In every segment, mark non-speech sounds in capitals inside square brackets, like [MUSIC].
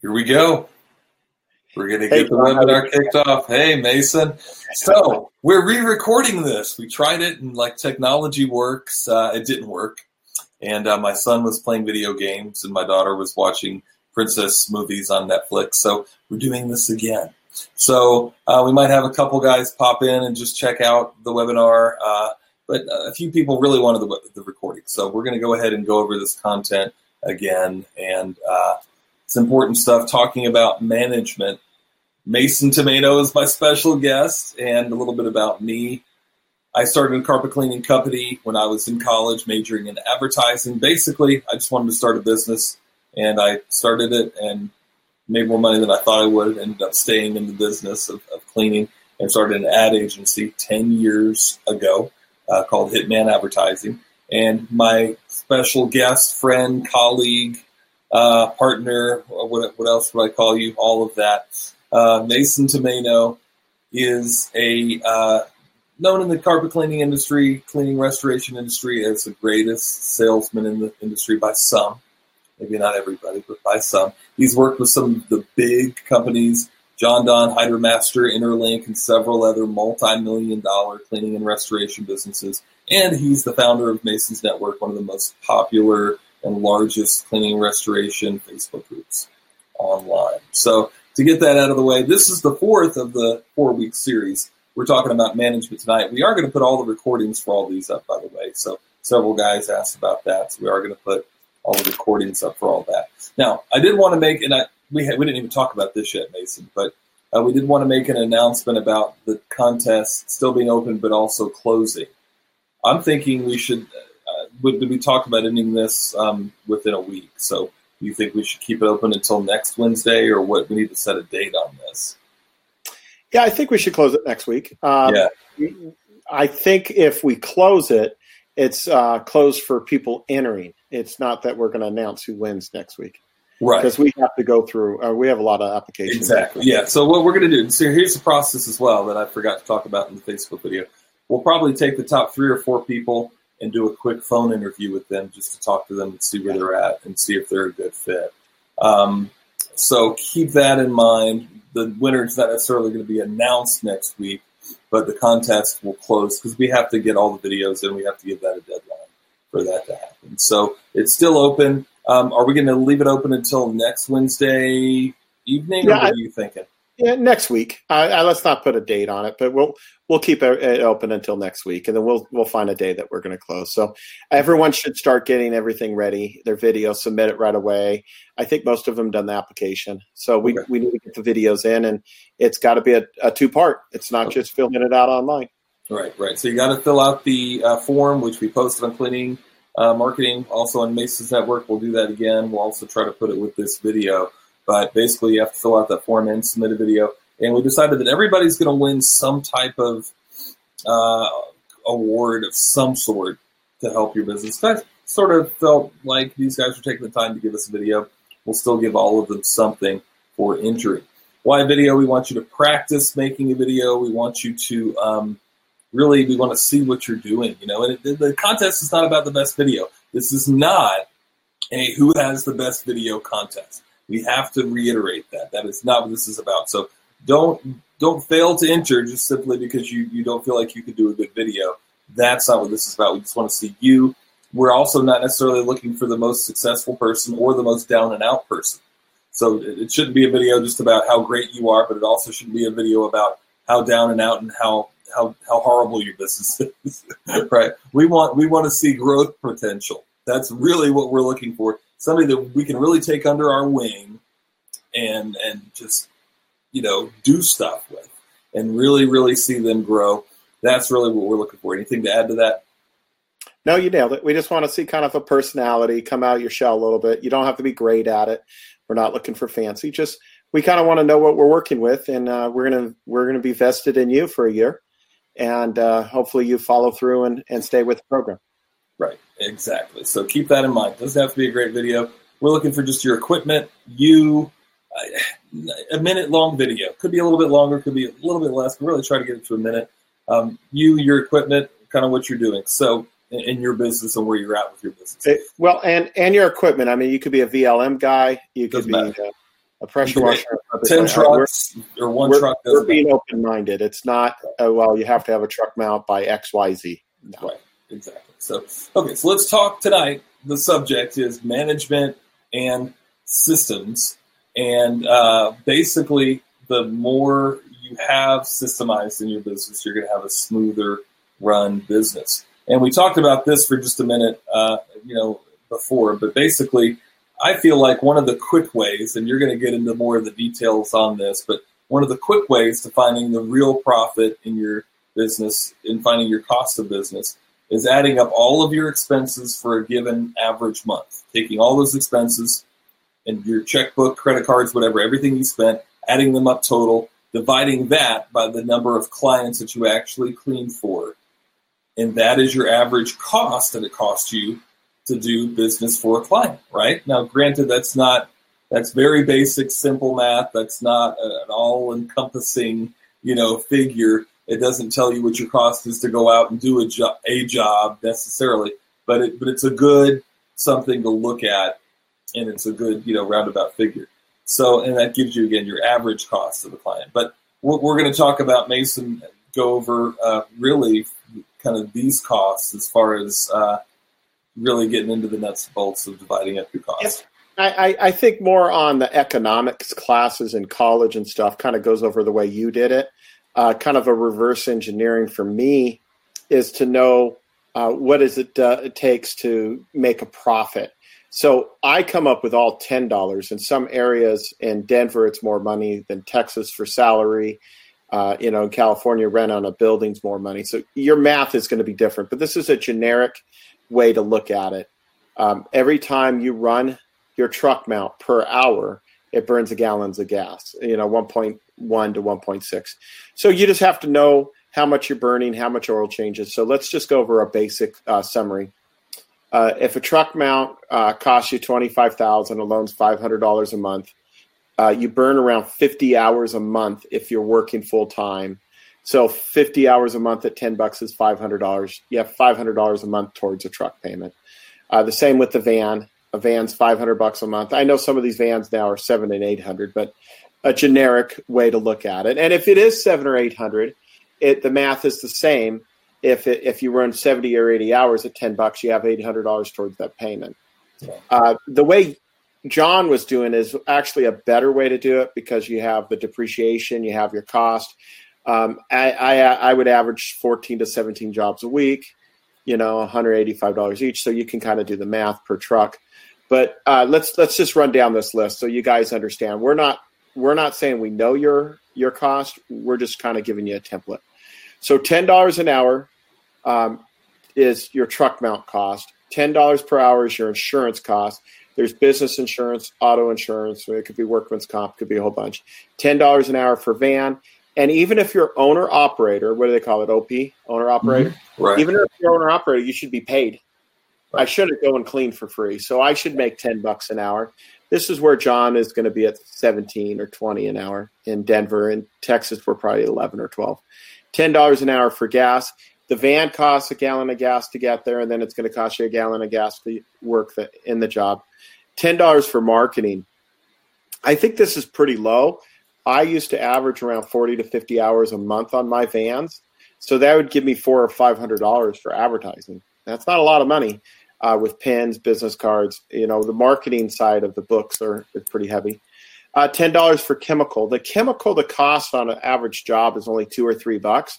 Here we go. We're going to get the webinar kicked off. Hey, Mason. So we're re-recording this. We tried it, and like technology works, uh, it didn't work. And uh, my son was playing video games, and my daughter was watching princess movies on Netflix. So we're doing this again. So uh, we might have a couple guys pop in and just check out the webinar. Uh, but a few people really wanted the, the recording. So we're going to go ahead and go over this content again. And uh, it's important stuff talking about management. Mason Tomaino is my special guest, and a little bit about me. I started a carpet cleaning company when I was in college, majoring in advertising. Basically, I just wanted to start a business, and I started it and made more money than I thought I would. Ended up staying in the business of, of cleaning and started an ad agency 10 years ago uh, called Hitman Advertising. And my special guest, friend, colleague, uh, partner, what, what else would I call you? All of that. Uh, Mason Tomaino is a uh, known in the carpet cleaning industry, cleaning restoration industry as the greatest salesman in the industry by some. Maybe not everybody, but by some. He's worked with some of the big companies, John Don, HydraMaster, Interlink, and several other multi-million dollar cleaning and restoration businesses. And he's the founder of Mason's Network, one of the most popular and largest cleaning restoration Facebook groups online. So to get that out of the way, this is the fourth of the four week series. We're talking about management tonight. We are going to put all the recordings for all these up, by the way. So several guys asked about that. So we are going to put all the recordings up for all that. Now, I did want to make, and I, we, had, we didn't even talk about this yet, Mason, but uh, we did want to make an announcement about the contest still being open, but also closing. I'm thinking we should would we talk about ending this um, within a week? So do you think we should keep it open until next Wednesday, or what? We need to set a date on this. Yeah, I think we should close it next week. Um, yeah. I think if we close it, it's uh, closed for people entering. It's not that we're going to announce who wins next week. Right. Because we have to go through, uh, we have a lot of applications. Exactly. Yeah. So what we're going to do, so here's the process as well that I forgot to talk about in the Facebook video. We'll probably take the top three or four people and do a quick phone interview with them just to talk to them and see where they're at and see if they're a good fit. Um, so keep that in mind. The winner is not necessarily going to be announced next week, but the contest will close because we have to get all the videos and we have to give that a deadline for that to happen. So it's still open. Um, are we going to leave it open until next Wednesday evening, yeah, or what are you thinking? Yeah, next week. Uh, let's not put a date on it, but we'll we'll keep it open until next week, and then we'll we'll find a day that we're going to close. So everyone should start getting everything ready. Their video, submit it right away. I think most of them done the application, so we okay. we need to get the videos in, and it's got to be a, a two part. It's not okay. just filling it out online. Right, right. So you got to fill out the uh, form, which we posted on Cleaning uh, Marketing, also on Mason's Network. We'll do that again. We'll also try to put it with this video. But basically, you have to fill out that form and submit a video. And we decided that everybody's going to win some type of uh, award of some sort to help your business. I sort of felt like these guys were taking the time to give us a video. We'll still give all of them something for entry. Why video? We want you to practice making a video. We want you to um, really, we want to see what you're doing. You know, and it, the contest is not about the best video. This is not a who has the best video contest. We have to reiterate that. That is not what this is about. So don't don't fail to enter just simply because you, you don't feel like you could do a good video. That's not what this is about. We just want to see you. We're also not necessarily looking for the most successful person or the most down and out person. So it shouldn't be a video just about how great you are, but it also shouldn't be a video about how down and out and how how, how horrible your business [LAUGHS] is. right? We want we want to see growth potential. That's really what we're looking for somebody that we can really take under our wing and and just you know do stuff with and really really see them grow. That's really what we're looking for. Anything to add to that? No you nailed it. We just want to see kind of a personality come out of your shell a little bit. You don't have to be great at it. We're not looking for fancy. Just we kind of want to know what we're working with and uh, we're gonna we're gonna be vested in you for a year and uh, hopefully you follow through and, and stay with the program. Right, exactly. So keep that in mind. Doesn't have to be a great video. We're looking for just your equipment, you, a minute long video. Could be a little bit longer, could be a little bit less. We really try to get it to a minute. Um, you, your equipment, kind of what you're doing. So in, your business and where you're at with your business. It, well, and and your equipment. I mean, you could be a VLM guy. You could Doesn't be. Uh, A pressure washer. Ten trucks we're, or one we're, truck. We're being open minded. It's not uh, well. You have to have a truck mount by X Y Z. No. Right. Exactly. So okay. So let's talk tonight. The subject is management and systems, and uh, basically, the more you have systemized in your business, you're going to have a smoother run business. And we talked about this for just a minute, uh, you know, before, but basically, I feel like one of the quick ways, and you're going to get into more of the details on this, but one of the quick ways to finding the real profit in your business, in finding your cost of business, is adding up all of your expenses for a given average month, taking all those expenses and your checkbook, credit cards, whatever, everything you spent, adding them up total, dividing that by the number of clients that you actually cleaned for. And that is your average cost that it costs you to do business for a client, right? Now, granted, that's not, that's very basic, simple math. That's not an all encompassing, you know, figure. It doesn't tell you what your cost is to go out and do a, jo- a job necessarily, but it, but it's a good something to look at and it's a good, you know, roundabout figure. So, and that gives you again your average cost of the client. But we're, we're going to talk about Mason, go over uh, really kind of these costs as far as uh, really getting into the nuts and bolts of dividing up your costs. I, I think more on the economics classes in college and stuff kind of goes over the way you did it. Uh, kind of a reverse engineering for me is to know uh, what is it, uh, it takes to make a profit so I come up with all ten dollars. In some areas in Denver, it's more money than Texas for salary. Uh, you know, in California, rent on a building's more money. So your math is going to be different. But this is a generic way to look at it. Um, every time you run your truck mount per hour, it burns a gallons of gas. You know, one point one to one point six. So you just have to know how much you're burning, how much oil changes. So let's just go over a basic uh, summary. Uh, if a truck mount uh, costs you twenty five thousand, a loan's five hundred dollars a month. Uh, you burn around fifty hours a month if you're working full time. So fifty hours a month at ten bucks is five hundred dollars. You have five hundred dollars a month towards a truck payment. Uh, the same with the van. A van's five hundred bucks a month. I know some of these vans now are seven and eight hundred, but a generic way to look at it. And if it is seven or eight hundred, it the math is the same if it, if you run 70 or 80 hours at 10 bucks you have $800 towards that payment. Uh, the way john was doing is actually a better way to do it because you have the depreciation you have your cost. Um, I, I, I would average 14 to 17 jobs a week you know $185 each. So you can kind of do the math per truck. But uh, let's let's just run down this list so you guys understand. We're not we're not saying we know your your cost. We're just kind of giving you a template so ten dollars an hour um, is your truck mount cost. Ten dollars per hour is your insurance cost. There's business insurance, auto insurance. It could be workman's comp. Could be a whole bunch. Ten dollars an hour for van. And even if you're owner operator, what do they call it? OP, owner operator. Mm-hmm. Right. Even if you're owner operator, you should be paid. Right. I shouldn't go and clean for free, so I should make ten bucks an hour. This is where John is going to be at seventeen or twenty an hour in Denver. In Texas, we're probably eleven or twelve ten dollars an hour for gas. The van costs a gallon of gas to get there, and then it's going to cost you a gallon of gas to work the, in the job. Ten dollars for marketing. I think this is pretty low. I used to average around forty to fifty hours a month on my vans, so that would give me four or five hundred dollars for advertising. That's not a lot of money uh, with pens, business cards. You know, the marketing side of the books are, are pretty heavy. Uh, ten dollars for chemical. The chemical, the cost on an average job is only two or three bucks,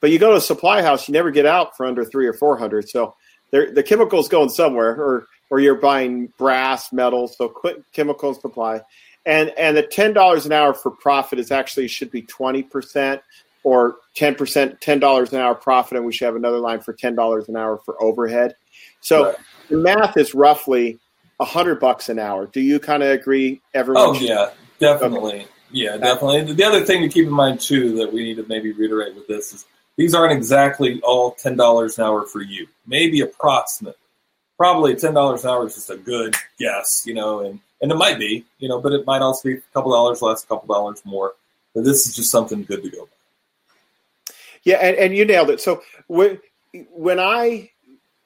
but you go to a supply house, you never get out for under three or four hundred. So the chemical's going somewhere, or or you're buying brass, metal. So quit chemical supply, and and the ten dollars an hour for profit is actually should be twenty percent or ten percent, ten dollars an hour profit, and we should have another line for ten dollars an hour for overhead. So right. the math is roughly a hundred bucks an hour. Do you kind of agree? Everyone? Oh yeah, definitely. Okay. Yeah, definitely. The other thing to keep in mind too that we need to maybe reiterate with this is these aren't exactly all ten dollars an hour for you. Maybe approximate. Probably ten dollars an hour is just a good guess, you know, and and it might be, you know, but it might also be a couple dollars less, a couple dollars more. But this is just something good to go by. Yeah, and, and you nailed it. So when when I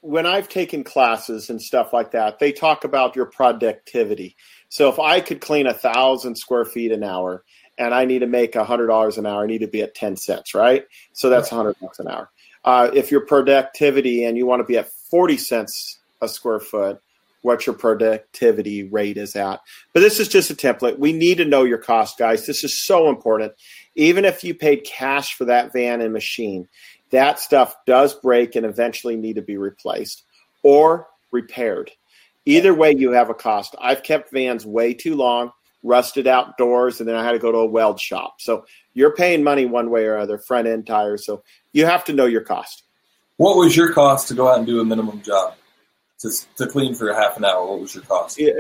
when I've taken classes and stuff like that, they talk about your productivity. So if I could clean a thousand square feet an hour and I need to make a hundred dollars an hour, I need to be at 10 cents, right? So that's a hundred bucks an hour. Uh, if your productivity and you want to be at 40 cents a square foot, what your productivity rate is at. But this is just a template. We need to know your cost, guys. This is so important. Even if you paid cash for that van and machine, that stuff does break and eventually need to be replaced or repaired. Either way, you have a cost. I've kept vans way too long, rusted out doors, and then I had to go to a weld shop. So you're paying money one way or other, front end tires. So you have to know your cost. What was your cost to go out and do a minimum job? To, to clean for a half an hour, what was your cost? Yeah,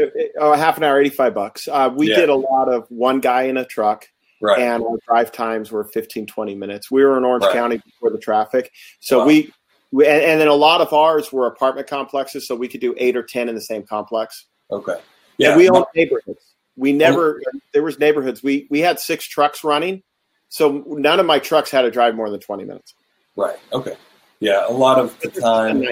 uh, half an hour, 85 bucks. Uh, we yeah. did a lot of one guy in a truck. Right. And our drive times were 15, 20 minutes. We were in Orange right. County before the traffic. So wow. we, we and, and, then a lot of ours were apartment complexes. So we could do eight or 10 in the same complex. Okay. Yeah. And we owned neighborhoods. We never, mm-hmm. there was neighborhoods. We, we had six trucks running. So none of my trucks had to drive more than 20 minutes. Right. Okay. Yeah. A lot of the time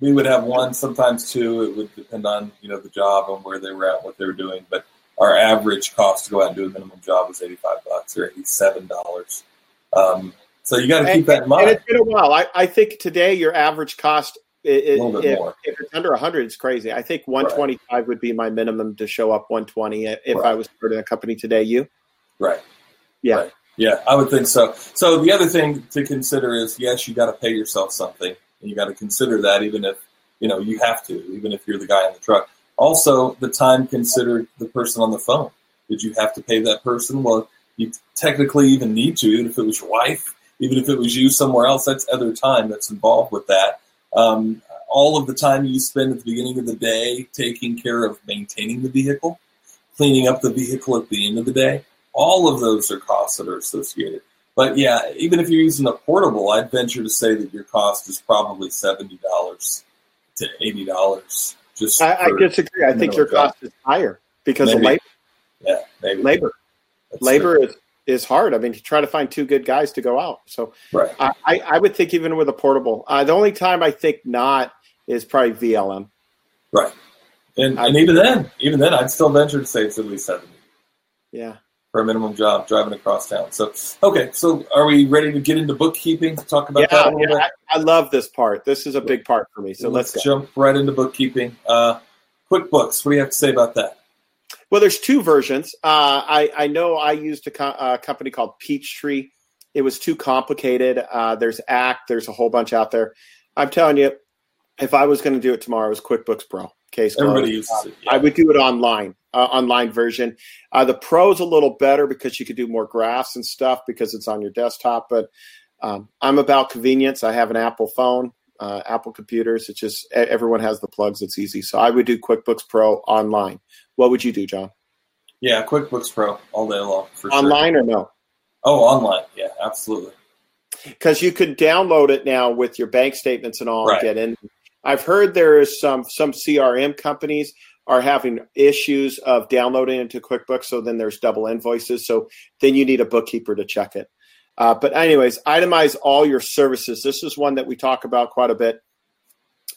we would have one, sometimes two. It would depend on, you know, the job and where they were at, what they were doing. But our average cost to go out and do a minimum job was 85 bucks or $87. Um, so you got to keep that in mind. And it's been a while. I, I think today your average cost, it, if, if, it's under 100, it's crazy. I think 125 right. would be my minimum to show up 120 if right. I was starting a company today. You? Right. Yeah. Right. Yeah, I would think so. So the other thing to consider is yes, you got to pay yourself something, and you got to consider that even if you know you have to, even if you're the guy in the truck. Also, the time considered the person on the phone. Did you have to pay that person? Well, you technically even need to, even if it was your wife, even if it was you somewhere else. That's other time that's involved with that. Um, all of the time you spend at the beginning of the day taking care of maintaining the vehicle, cleaning up the vehicle at the end of the day. All of those are costs that are associated. But yeah, even if you're using a portable, I'd venture to say that your cost is probably seventy dollars to eighty dollars just I, I disagree. I think your cost is higher because maybe. of labor. Yeah, maybe. labor. That's labor true. is is hard. I mean, to try to find two good guys to go out. So right. I, I would think even with a portable. Uh, the only time I think not is probably VLM. Right. And, and even then, even then, I'd still venture to say it's at least seventy. Yeah for a minimum job driving across town. So, okay, so are we ready to get into bookkeeping to talk about yeah, that? yeah, I, I, love this part. This is a big part for me. So let's, let's jump right into bookkeeping. Uh, QuickBooks. What do you have to say about that? Well, there's two versions. Uh, I, I know I used a, co- a, company called Peachtree. It was too complicated. Uh, there's Act. There's a whole bunch out there. I'm telling you, if I was going to do it tomorrow, it was QuickBooks Pro. Case Everybody uses it. Yeah. I would do it online uh, online version. Uh, the Pro is a little better because you could do more graphs and stuff because it's on your desktop. But um, I'm about convenience. I have an Apple phone, uh, Apple computers. It's just everyone has the plugs. It's easy. So I would do QuickBooks Pro online. What would you do, John? Yeah, QuickBooks Pro all day long. For online sure. or no? Oh, online. Yeah, absolutely. Because you could download it now with your bank statements and all. Right. And get in. I've heard there is some some CRM companies are having issues of downloading into QuickBooks, so then there's double invoices. So then you need a bookkeeper to check it. Uh, but anyways, itemize all your services. This is one that we talk about quite a bit.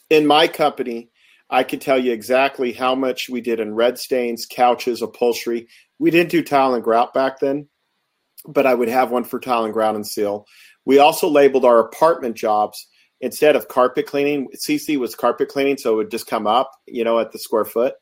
In my company, I can tell you exactly how much we did in red stains, couches, upholstery. We didn't do tile and grout back then, but I would have one for tile and grout and seal. We also labeled our apartment jobs instead of carpet cleaning, CC was carpet cleaning, so it would just come up, you know, at the square foot.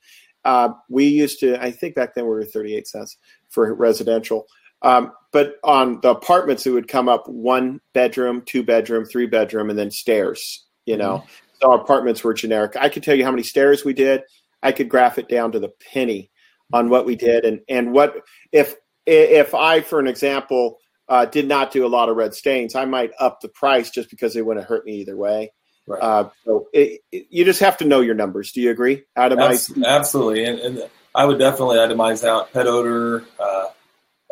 Uh, we used to, I think back then we were 38 cents for residential. Um, but on the apartments, it would come up one bedroom, two bedroom, three bedroom, and then stairs, you know. Mm-hmm. So our apartments were generic. I could tell you how many stairs we did. I could graph it down to the penny on what we did. And, and what, if, if I, for an example, uh, did not do a lot of red stains, I might up the price just because it wouldn't hurt me either way. Right. Uh, so it, it, you just have to know your numbers. Do you agree? Itemize. Absolutely, and, and I would definitely itemize out pet odor, uh,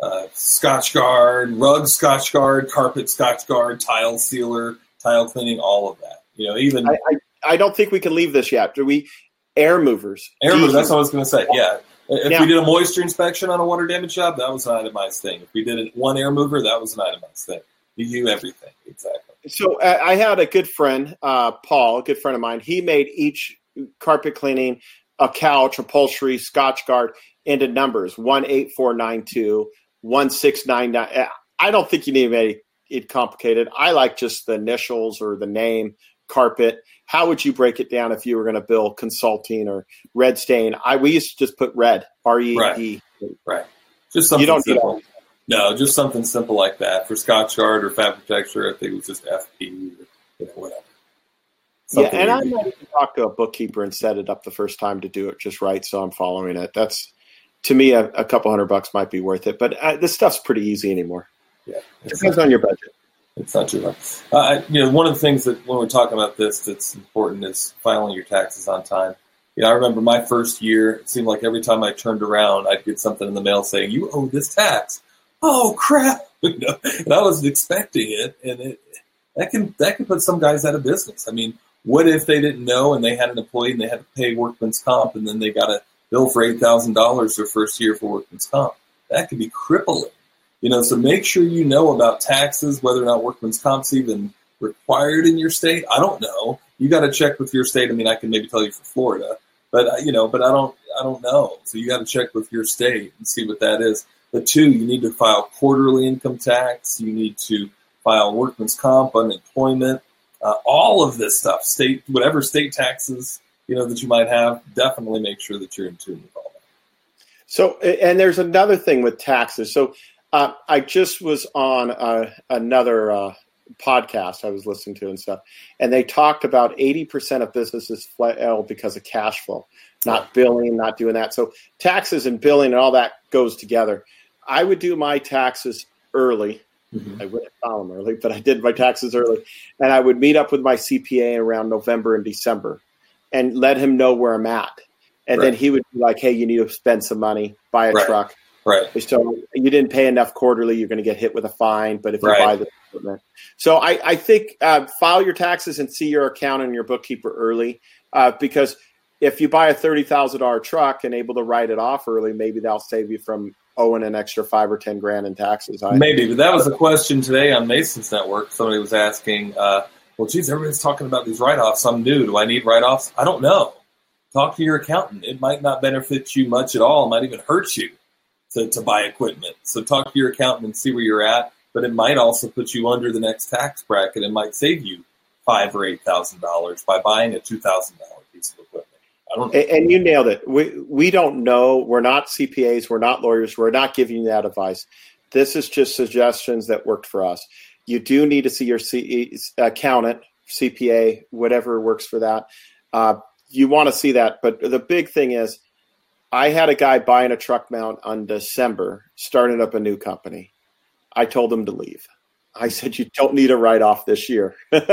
uh, Scotchgard, rug Scotchgard, carpet Scotchgard, tile sealer, tile cleaning, all of that. You know, even I, I, I don't think we can leave this yet. Do we? Air movers. Air movers. That's what I was going to say. Yeah, if now, we did a moisture inspection on a water damage job, that was an itemized thing. If we did one air mover, that was an itemized thing. You do everything exactly. So uh, I had a good friend, uh, Paul, a good friend of mine. He made each carpet cleaning, a couch, upholstery, Scotchgard into numbers 18492, 1699. I don't think you need any it complicated. I like just the initials or the name, carpet. How would you break it down if you were going to build consulting or red stain? I we used to just put red R E D. Right. Just something you don't simple. No, just something simple like that for Scotchgard or Fabric Texture. I think it was just FP or you know, whatever. Something yeah, and I might talk to a bookkeeper and set it up the first time to do it just right, so I'm following it. That's to me a, a couple hundred bucks might be worth it, but uh, this stuff's pretty easy anymore. Yeah, it depends on your budget. It's not too much. Uh, you know, one of the things that when we're talking about this that's important is filing your taxes on time. You know, I remember my first year. It seemed like every time I turned around, I'd get something in the mail saying, "You owe this tax." Oh crap! [LAUGHS] You know, and I wasn't expecting it, and it that can that can put some guys out of business. I mean, what if they didn't know and they had an employee and they had to pay workman's comp, and then they got a bill for eight thousand dollars their first year for workman's comp? That could be crippling. You know, so make sure you know about taxes, whether or not workman's comp's even required in your state. I don't know. You got to check with your state. I mean, I can maybe tell you for Florida, but uh, you know, but I don't, I don't know. So you got to check with your state and see what that is. But two, you need to file quarterly income tax. You need to file workman's comp, unemployment, uh, all of this stuff, state, whatever state taxes you know that you might have. Definitely make sure that you're in tune with all that. So, and there's another thing with taxes. So uh, I just was on uh, another uh, podcast I was listening to and stuff, and they talked about 80% of businesses fail because of cash flow, not billing, not doing that. So taxes and billing and all that goes together. I would do my taxes early. Mm-hmm. I wouldn't file them early, but I did my taxes early, and I would meet up with my CPA around November and December, and let him know where I'm at, and right. then he would be like, "Hey, you need to spend some money, buy a right. truck." Right. So you didn't pay enough quarterly, you're going to get hit with a fine. But if you right. buy the equipment, so I, I think uh, file your taxes and see your accountant and your bookkeeper early, uh, because if you buy a thirty thousand dollar truck and able to write it off early, maybe that'll save you from owing an extra five or ten grand in taxes. I, maybe, but that was a question today on Mason's network. Somebody was asking, uh, "Well, geez, everybody's talking about these write offs. I'm new. Do I need write offs? I don't know. Talk to your accountant. It might not benefit you much at all. It might even hurt you." To, to buy equipment. So talk to your accountant and see where you're at. But it might also put you under the next tax bracket. and might save you five or eight thousand dollars by buying a two thousand dollar piece of equipment. I don't. And, and you nailed it. We we don't know. We're not CPAs. We're not lawyers. We're not giving you that advice. This is just suggestions that worked for us. You do need to see your C- accountant, CPA, whatever works for that. Uh, you want to see that, but the big thing is I had a guy buying a truck mount on December, starting up a new company. I told him to leave. I said, "You don't need a write off this year." [LAUGHS] right?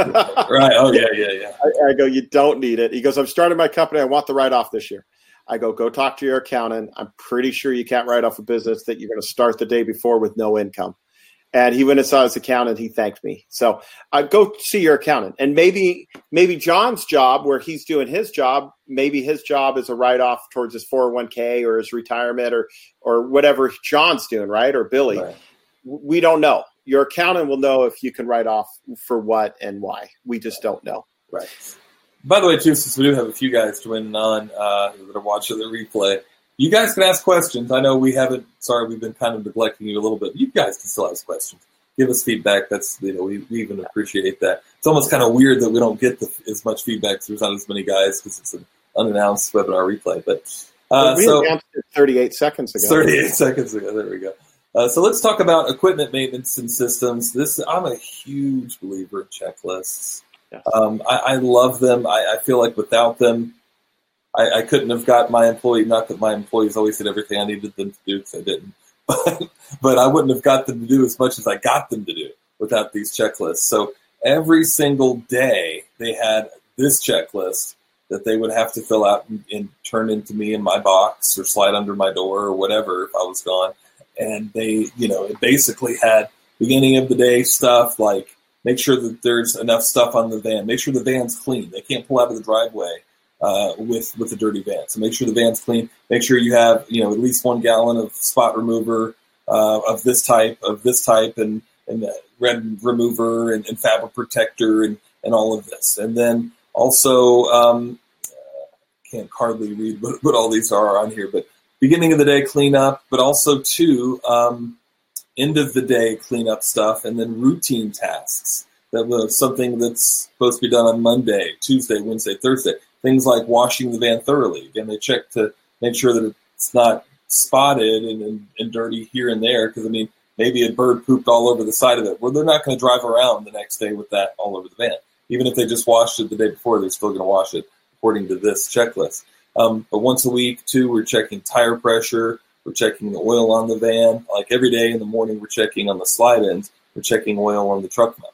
Oh yeah, yeah, yeah. I, I, go, "You don't need it." He goes, "I'm starting my company. I want the write off this year." I go, "Go talk to your accountant. I'm pretty sure you can't write off a business that you're going to start the day before with no income." And he went and saw his accountant. He thanked me. So uh, go see your accountant, and maybe maybe John's job, where he's doing his job, maybe his job is a write off towards his four hundred one k or his retirement or or whatever John's doing, right? Or Billy. Right. We don't know. Your accountant will know if you can write off for what and why. We just don't know. Right. By the way, too, since we do have a few guys joining on uh, that are watching the replay, you guys can ask questions. I know we haven't. Sorry, we've been kind of neglecting you a little bit. You guys can still ask questions. Give us feedback. That's you know we, we even appreciate that. It's almost kind of weird that we don't get the, as much feedback. There's not as many guys because it's an unannounced webinar replay. But uh, we so announced it 38 seconds ago. 38 [LAUGHS] seconds ago. There we go. Uh, so let's talk about equipment maintenance and systems. This I'm a huge believer in checklists. Um, I, I, love them. I, I, feel like without them, I, I, couldn't have got my employee. Not that my employees always did everything I needed them to do because I didn't, [LAUGHS] but, but I wouldn't have got them to do as much as I got them to do without these checklists. So every single day they had this checklist that they would have to fill out and, and turn into me in my box or slide under my door or whatever if I was gone. And they, you know, it basically had beginning of the day stuff like make sure that there's enough stuff on the van, make sure the van's clean. They can't pull out of the driveway uh, with with a dirty van. So make sure the van's clean. Make sure you have you know at least one gallon of spot remover uh, of this type, of this type, and and red remover and, and, fabric protector and and all of this. And then also um, can't hardly read what, what all these are on here, but beginning of the day cleanup, but also too um, end of the day cleanup stuff, and then routine tasks. That was something that's supposed to be done on Monday, Tuesday, Wednesday, Thursday. Things like washing the van thoroughly. Again, they check to make sure that it's not spotted and, and, and dirty here and there. Because I mean, maybe a bird pooped all over the side of it. Well, they're not going to drive around the next day with that all over the van. Even if they just washed it the day before, they're still going to wash it according to this checklist. Um, but once a week, too, we're checking tire pressure. We're checking the oil on the van. Like every day in the morning, we're checking on the slide ends. We're checking oil on the truck mount,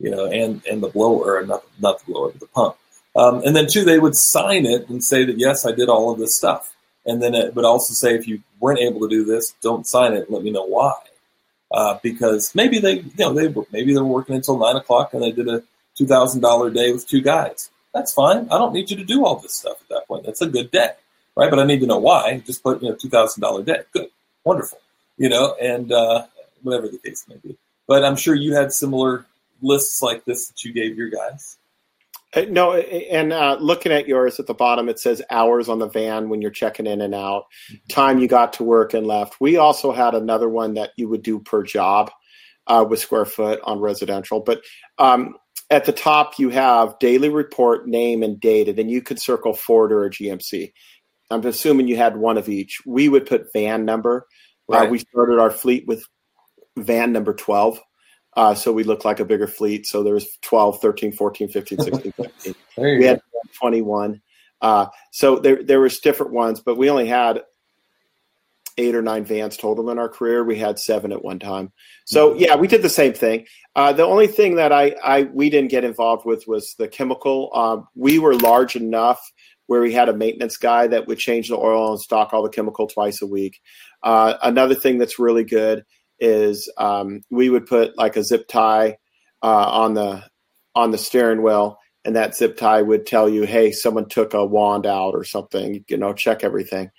you know, and and the blower, not not the blower, but the pump. Um, and then two, they would sign it and say that yes, I did all of this stuff. And then it would also say if you weren't able to do this, don't sign it. let me know why. Uh, because maybe they, you know, they maybe they were working until nine o'clock and they did a two thousand dollar day with two guys. That's fine. I don't need you to do all this stuff at that point. That's a good day, right? But I need to know why. Just put you know two thousand dollar day. Good, wonderful. You know, and uh, whatever the case may be. But I'm sure you had similar lists like this that you gave your guys. Uh, no, and uh, looking at yours at the bottom, it says hours on the van when you're checking in and out, mm-hmm. time you got to work and left. We also had another one that you would do per job uh, with square foot on residential. But um, at the top, you have daily report, name, and date, and then you could circle Ford or a GMC. I'm assuming you had one of each. We would put van number. Uh, right. we started our fleet with van number 12. Uh, so we looked like a bigger fleet. So there was 12, 13, 14, 15, 16, [LAUGHS] 17. we had 21. Uh, so there, there was different ones, but we only had eight or nine vans total in our career. We had seven at one time. So mm-hmm. yeah, we did the same thing. Uh, the only thing that I, I, we didn't get involved with was the chemical. Um, we were large enough where we had a maintenance guy that would change the oil and stock all the chemical twice a week. Uh, another thing that's really good is um, we would put like a zip tie uh, on the on the steering wheel, and that zip tie would tell you, "Hey, someone took a wand out or something." You know, check everything.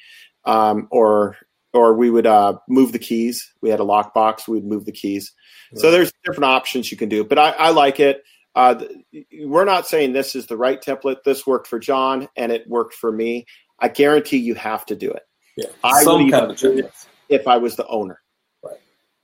Um, or or we would uh, move the keys. We had a lockbox. We'd move the keys. Right. So there's different options you can do, but I, I like it. Uh, we're not saying this is the right template. This worked for John, and it worked for me. I guarantee you have to do it. Yeah, I some kind of if I was the owner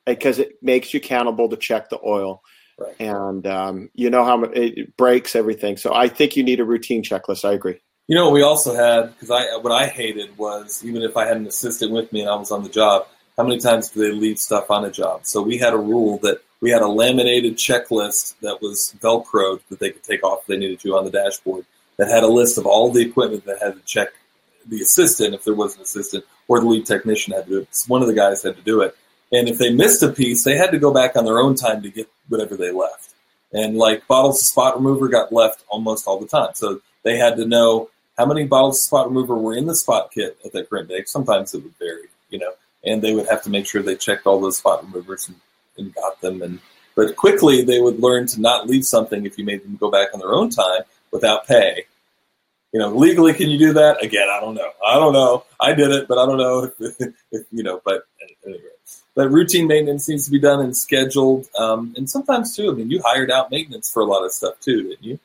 because it makes you accountable to check the oil. Right. And um, you know how it breaks everything. So I think you need a routine checklist. I agree. You know, we also had because I what I hated was even if I had an assistant with me and I was on the job, how many times do they leave stuff on a job? So we had a rule that we had a laminated checklist that was velcroed that they could take off if they needed to on the dashboard that had a list of all the equipment that had to check the assistant if there was an assistant or the lead technician had to do it. One of the guys had to do it. And if they missed a piece, they had to go back on their own time to get whatever they left. And like bottles of spot remover got left almost all the time. So they had to know how many bottles of spot remover were in the spot kit at that current day. Sometimes it would vary, you know, and they would have to make sure they checked all those spot removers and, and got them. And but quickly they would learn to not leave something if you made them go back on their own time without pay. You know, legally, can you do that? Again, I don't know. I don't know. I did it, but I don't know [LAUGHS] you know. But anyway, but routine maintenance needs to be done and scheduled. Um, and sometimes too, I mean, you hired out maintenance for a lot of stuff too, didn't you?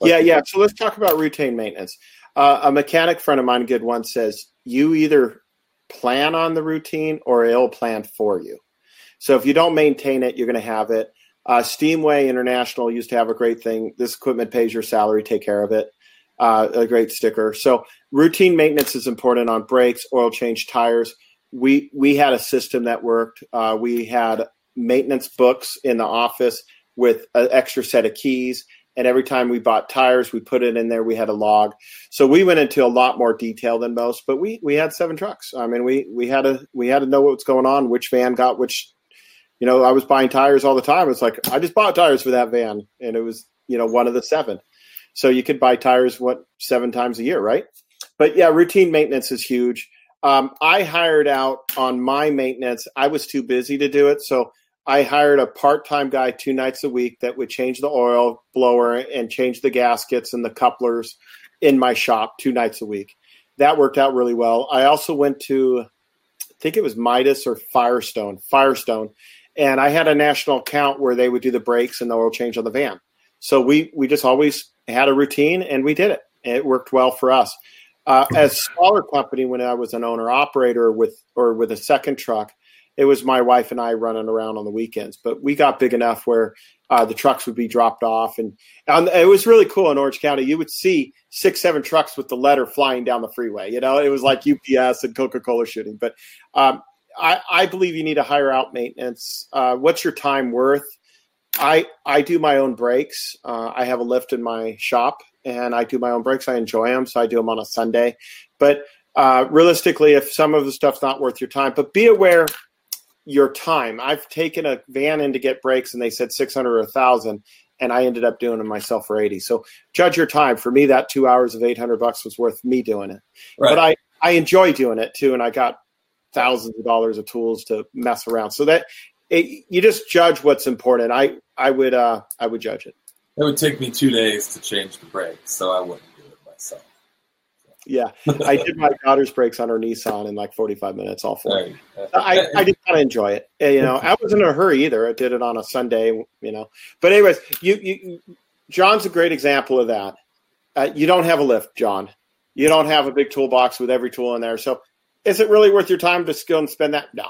Like, yeah, yeah. So let's talk about routine maintenance. Uh, a mechanic friend of mine, good one, says you either plan on the routine or it'll plan for you. So if you don't maintain it, you're going to have it. Uh, Steamway International used to have a great thing. This equipment pays your salary, take care of it. Uh, a great sticker. So routine maintenance is important on brakes, oil change, tires we we had a system that worked. Uh, we had maintenance books in the office with an extra set of keys. And every time we bought tires, we put it in there. We had a log, so we went into a lot more detail than most. But we we had seven trucks. I mean, we we had to we had to know what's going on, which van got which. You know, I was buying tires all the time. It's like I just bought tires for that van, and it was you know one of the seven. So you could buy tires what seven times a year, right? But yeah, routine maintenance is huge. Um, I hired out on my maintenance. I was too busy to do it, so I hired a part-time guy two nights a week that would change the oil blower and change the gaskets and the couplers in my shop two nights a week. That worked out really well. I also went to, I think it was Midas or Firestone, Firestone, and I had a national account where they would do the brakes and the oil change on the van. So we we just always had a routine and we did it. It worked well for us. Uh, as smaller company, when I was an owner operator with or with a second truck, it was my wife and I running around on the weekends. But we got big enough where uh, the trucks would be dropped off, and, and it was really cool in Orange County. You would see six, seven trucks with the letter flying down the freeway. You know, it was like UPS and Coca Cola shooting. But um, I, I, believe you need to hire out maintenance. Uh, what's your time worth? I I do my own breaks. Uh, I have a lift in my shop, and I do my own breaks. I enjoy them, so I do them on a Sunday. But uh, realistically, if some of the stuff's not worth your time, but be aware your time. I've taken a van in to get breaks, and they said six hundred or a thousand, and I ended up doing them myself for eighty. So judge your time. For me, that two hours of eight hundred bucks was worth me doing it. Right. But I I enjoy doing it too, and I got thousands of dollars of tools to mess around. So that it, you just judge what's important. I I would uh, I would judge it. It would take me two days to change the brakes, so I wouldn't do it myself. Yeah, I did my daughter's brakes on her Nissan in like 45 minutes, all four. Right. I, I did kind of enjoy it. You know, I wasn't in a hurry either. I did it on a Sunday, you know. But anyways, you, you John's a great example of that. Uh, you don't have a lift, John. You don't have a big toolbox with every tool in there. So, is it really worth your time to go and spend that? No,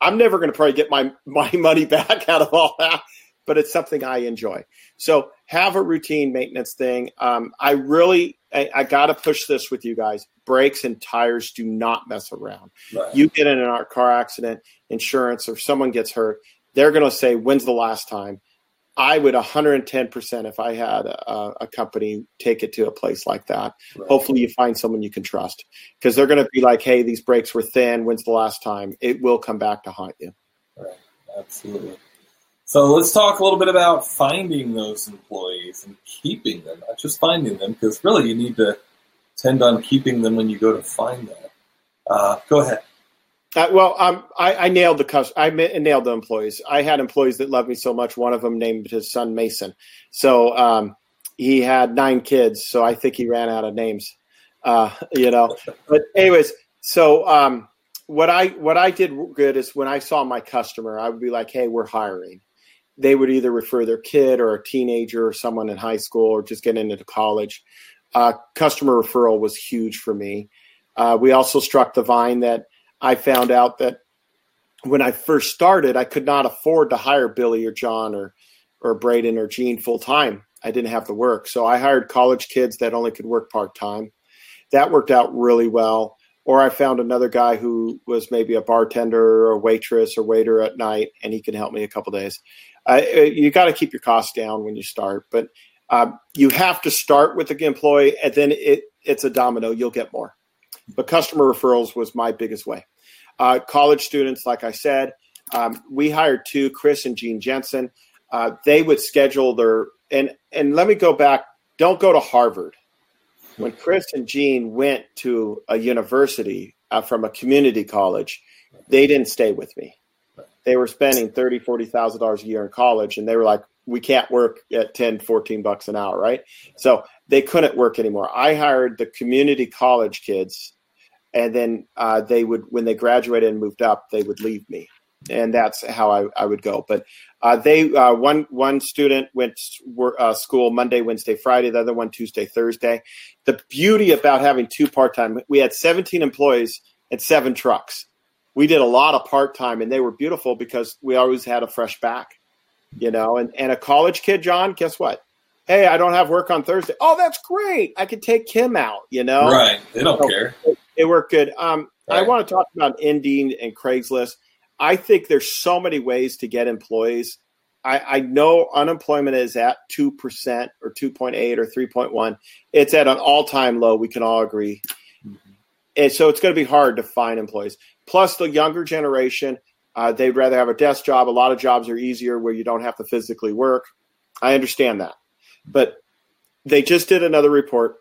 I'm never going to probably get my [LAUGHS] my money back out of all that but it's something I enjoy. So have a routine maintenance thing. Um, I really, I, I got to push this with you guys. Brakes and tires do not mess around. Right. You get in a car accident, insurance, or someone gets hurt, they're going to say, "When's the last time?" I would 110% if I had a, a, company take it to a place like that. Right. Hopefully, you find someone you can trust because they're going to be like, hey, these brakes were thin. When's the last time? It will come back to haunt you. Right. Absolutely. So let's talk a little bit about finding those employees and keeping them, not just finding them, because really you need to tend on keeping them when you go to find them. Uh, go ahead. Uh, well, um, I, I, nailed the cus- I nailed the employees. I had employees that loved me so much. One of them named his son Mason. So um, he had nine kids. So I think he ran out of names. Uh, [LAUGHS] you know. But anyways, so um, what I what I did good is when I saw my customer, I would be like, "Hey, we're hiring." they would either refer their kid or a teenager or someone in high school or just getting into college. Uh, customer referral was huge for me. Uh, we also struck the vine that I found out that when I first started, I could not afford to hire Billy or John or or Braden or Gene full time. I didn't have the work, so I hired college kids that only could work part time. That worked out really well. Or I found another guy who was maybe a bartender or a waitress or waiter at night, and he can help me a couple days uh, you got to keep your costs down when you start, but uh, you have to start with the employee, and then it, it's a domino. You'll get more. But customer referrals was my biggest way. Uh, college students, like I said, um, we hired two, Chris and Gene Jensen. Uh, they would schedule their and and let me go back. Don't go to Harvard. When Chris and Gene went to a university uh, from a community college, they didn't stay with me they were spending thirty, forty thousand dollars a year in college, and they were like, we can't work at 10, 14 bucks an hour, right? So they couldn't work anymore. I hired the community college kids, and then uh, they would, when they graduated and moved up, they would leave me, and that's how I, I would go. But uh, they uh, one one student went uh, school Monday, Wednesday, Friday. The other one Tuesday, Thursday. The beauty about having two part time, we had seventeen employees and seven trucks we did a lot of part time, and they were beautiful because we always had a fresh back, you know. And and a college kid, John, guess what? Hey, I don't have work on Thursday. Oh, that's great. I could take him out, you know. Right. They don't so care. It, worked good. Um, right. I want to talk about Indeed and Craigslist. I think there's so many ways to get employees. I, I know unemployment is at two percent or two point eight or three point one. It's at an all time low. We can all agree. Mm-hmm. And so it's going to be hard to find employees. Plus, the younger generation, uh, they'd rather have a desk job. A lot of jobs are easier where you don't have to physically work. I understand that. But they just did another report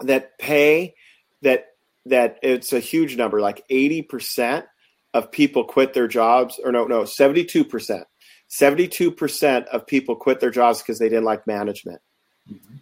that pay that that it's a huge number like 80% of people quit their jobs or no no 72% 72% of people quit their jobs because they didn't like management mm-hmm.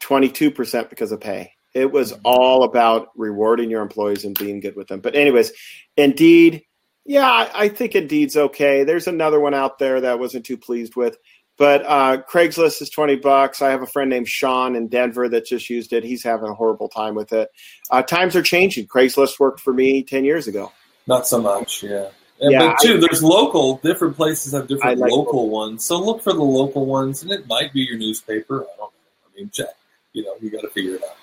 22% because of pay it was all about rewarding your employees and being good with them. But anyways, Indeed, yeah, I, I think Indeed's okay. There's another one out there that I wasn't too pleased with. But uh, Craigslist is twenty bucks. I have a friend named Sean in Denver that just used it. He's having a horrible time with it. Uh, times are changing. Craigslist worked for me ten years ago. Not so much, yeah. And yeah, but too, I, there's local. Different places have different like local, local ones. So look for the local ones, and it might be your newspaper. I don't know. I mean, check. You know, you got to figure it out.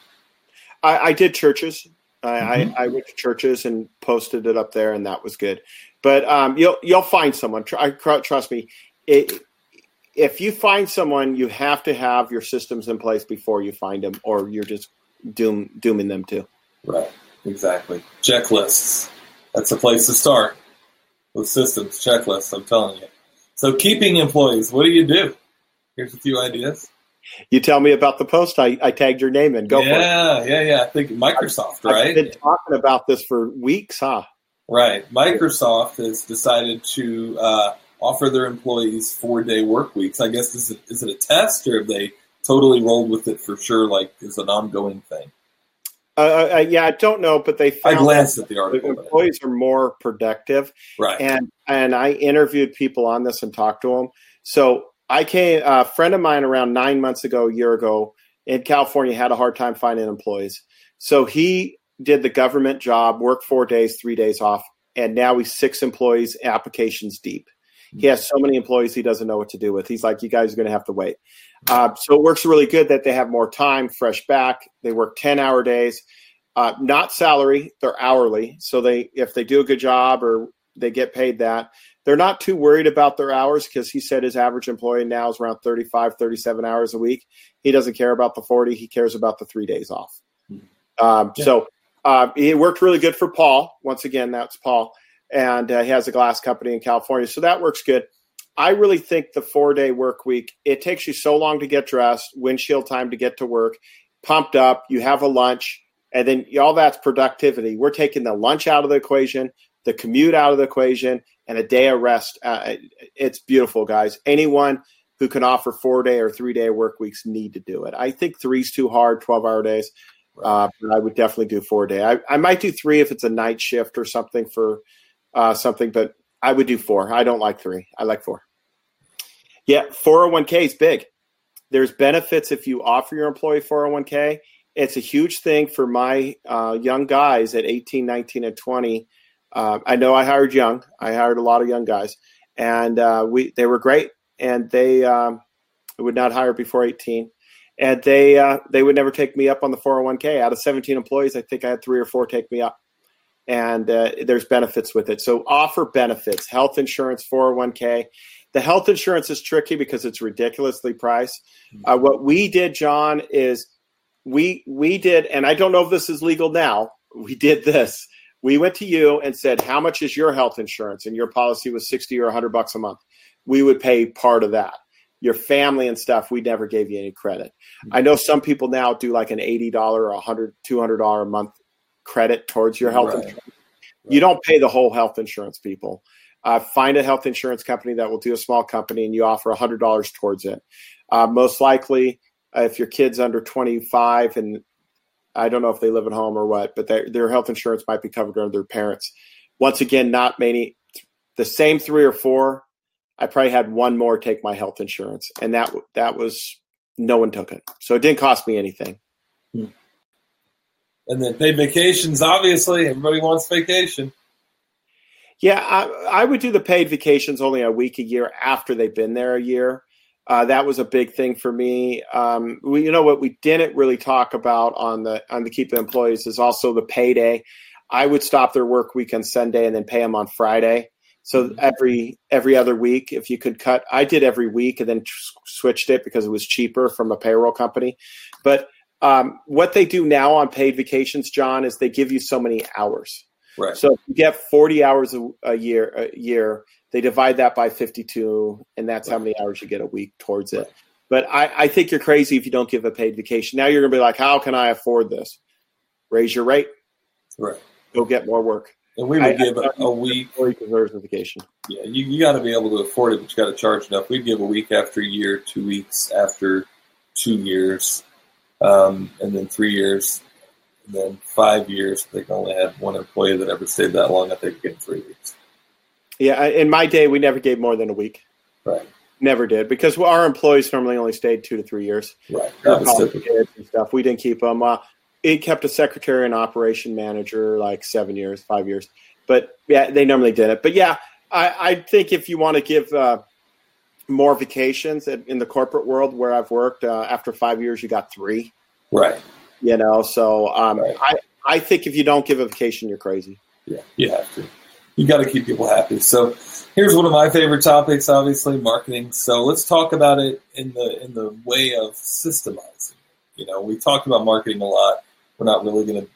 I, I did churches. I, mm-hmm. I, I, went to churches and posted it up there, and that was good. But um, you'll you'll find someone. Try, trust me. It, if you find someone, you have to have your systems in place before you find them, or you're just doom dooming them to. Right. Exactly. Checklists. That's a place to start with systems checklists. I'm telling you. So keeping employees. What do you do? Here's a few ideas. You tell me about the post I, I tagged your name in. Go yeah, for it. Yeah, yeah, yeah. I think Microsoft, I've, right? I've been talking about this for weeks, huh? Right. Microsoft has decided to uh, offer their employees four day work weeks. I guess is it, is it a test or have they totally rolled with it for sure, like is an ongoing thing? Uh, uh, yeah, I don't know, but they found I glanced at the article. The employees are more productive, right? And and I interviewed people on this and talked to them. So I came, a friend of mine around nine months ago, a year ago in California had a hard time finding employees. So he did the government job, worked four days, three days off, and now he's six employees, applications deep. He has so many employees he doesn't know what to do with. He's like, you guys are going to have to wait. Uh, so it works really good that they have more time, fresh back. They work 10 hour days, uh, not salary, they're hourly. So they, if they do a good job or they get paid that, they're not too worried about their hours because he said his average employee now is around 35, 37 hours a week. He doesn't care about the 40. He cares about the three days off. Mm-hmm. Um, yeah. So uh, it worked really good for Paul. Once again, that's Paul. And uh, he has a glass company in California. So that works good. I really think the four day work week, it takes you so long to get dressed, windshield time to get to work, pumped up, you have a lunch, and then all that's productivity. We're taking the lunch out of the equation, the commute out of the equation, and a day of rest. Uh, it's beautiful, guys. Anyone who can offer four day or three day work weeks need to do it. I think three's too hard, 12 hour days. Uh, but I would definitely do four day. I, I might do three if it's a night shift or something for uh, something, but I would do four. I don't like three. I like four. Yeah, 401k is big. There's benefits if you offer your employee 401k. It's a huge thing for my uh, young guys at 18, 19, and 20 uh, I know I hired young. I hired a lot of young guys, and uh, we they were great. And they um, would not hire before 18, and they uh, they would never take me up on the 401k. Out of 17 employees, I think I had three or four take me up. And uh, there's benefits with it. So offer benefits, health insurance, 401k. The health insurance is tricky because it's ridiculously priced. Mm-hmm. Uh, what we did, John, is we we did, and I don't know if this is legal now. We did this we went to you and said, "How much is your health insurance?" And your policy was sixty or hundred bucks a month. We would pay part of that. Your family and stuff, we never gave you any credit. I know some people now do like an eighty dollar or a hundred, two hundred dollar a month credit towards your health right. insurance. Right. You don't pay the whole health insurance, people. Uh, find a health insurance company that will do a small company, and you offer a hundred dollars towards it. Uh, most likely, uh, if your kid's under 25 and I don't know if they live at home or what, but their, their health insurance might be covered under their parents. Once again, not many, the same three or four. I probably had one more take my health insurance, and that that was no one took it, so it didn't cost me anything. And then paid vacations. Obviously, everybody wants vacation. Yeah, I, I would do the paid vacations only a week a year after they've been there a year. Uh, that was a big thing for me. Um, we, you know what we didn't really talk about on the on the keep employees is also the payday. I would stop their work week on Sunday and then pay them on Friday. So mm-hmm. every every other week, if you could cut, I did every week and then t- switched it because it was cheaper from a payroll company. But um, what they do now on paid vacations, John, is they give you so many hours. Right. So if you get 40 hours a, a year, a year, they divide that by 52, and that's right. how many hours you get a week towards it. But I, I think you're crazy if you don't give a paid vacation. Now you're going to be like, how can I afford this? Raise your rate. Right. Go get more work. And we would I, give I, a, a week. Or you deserves a vacation. Yeah, you, you got to be able to afford it, but you got to charge enough. We'd give a week after a year, two weeks after two years, um, and then three years, and then five years. They can only have one employee that ever stayed that long. I think getting three weeks. Yeah, in my day, we never gave more than a week. Right. Never did because our employees normally only stayed two to three years. Right. That was kids and stuff. We didn't keep them. Uh, it kept a secretary and operation manager like seven years, five years. But yeah, they normally did it. But yeah, I, I think if you want to give uh, more vacations in the corporate world where I've worked, uh, after five years, you got three. Right. You know, so um, right. I, I think if you don't give a vacation, you're crazy. Yeah, you have to. You got to keep people happy. So here's one of my favorite topics, obviously marketing. So let's talk about it in the in the way of systemizing. You know, we talked about marketing a lot. We're not really going to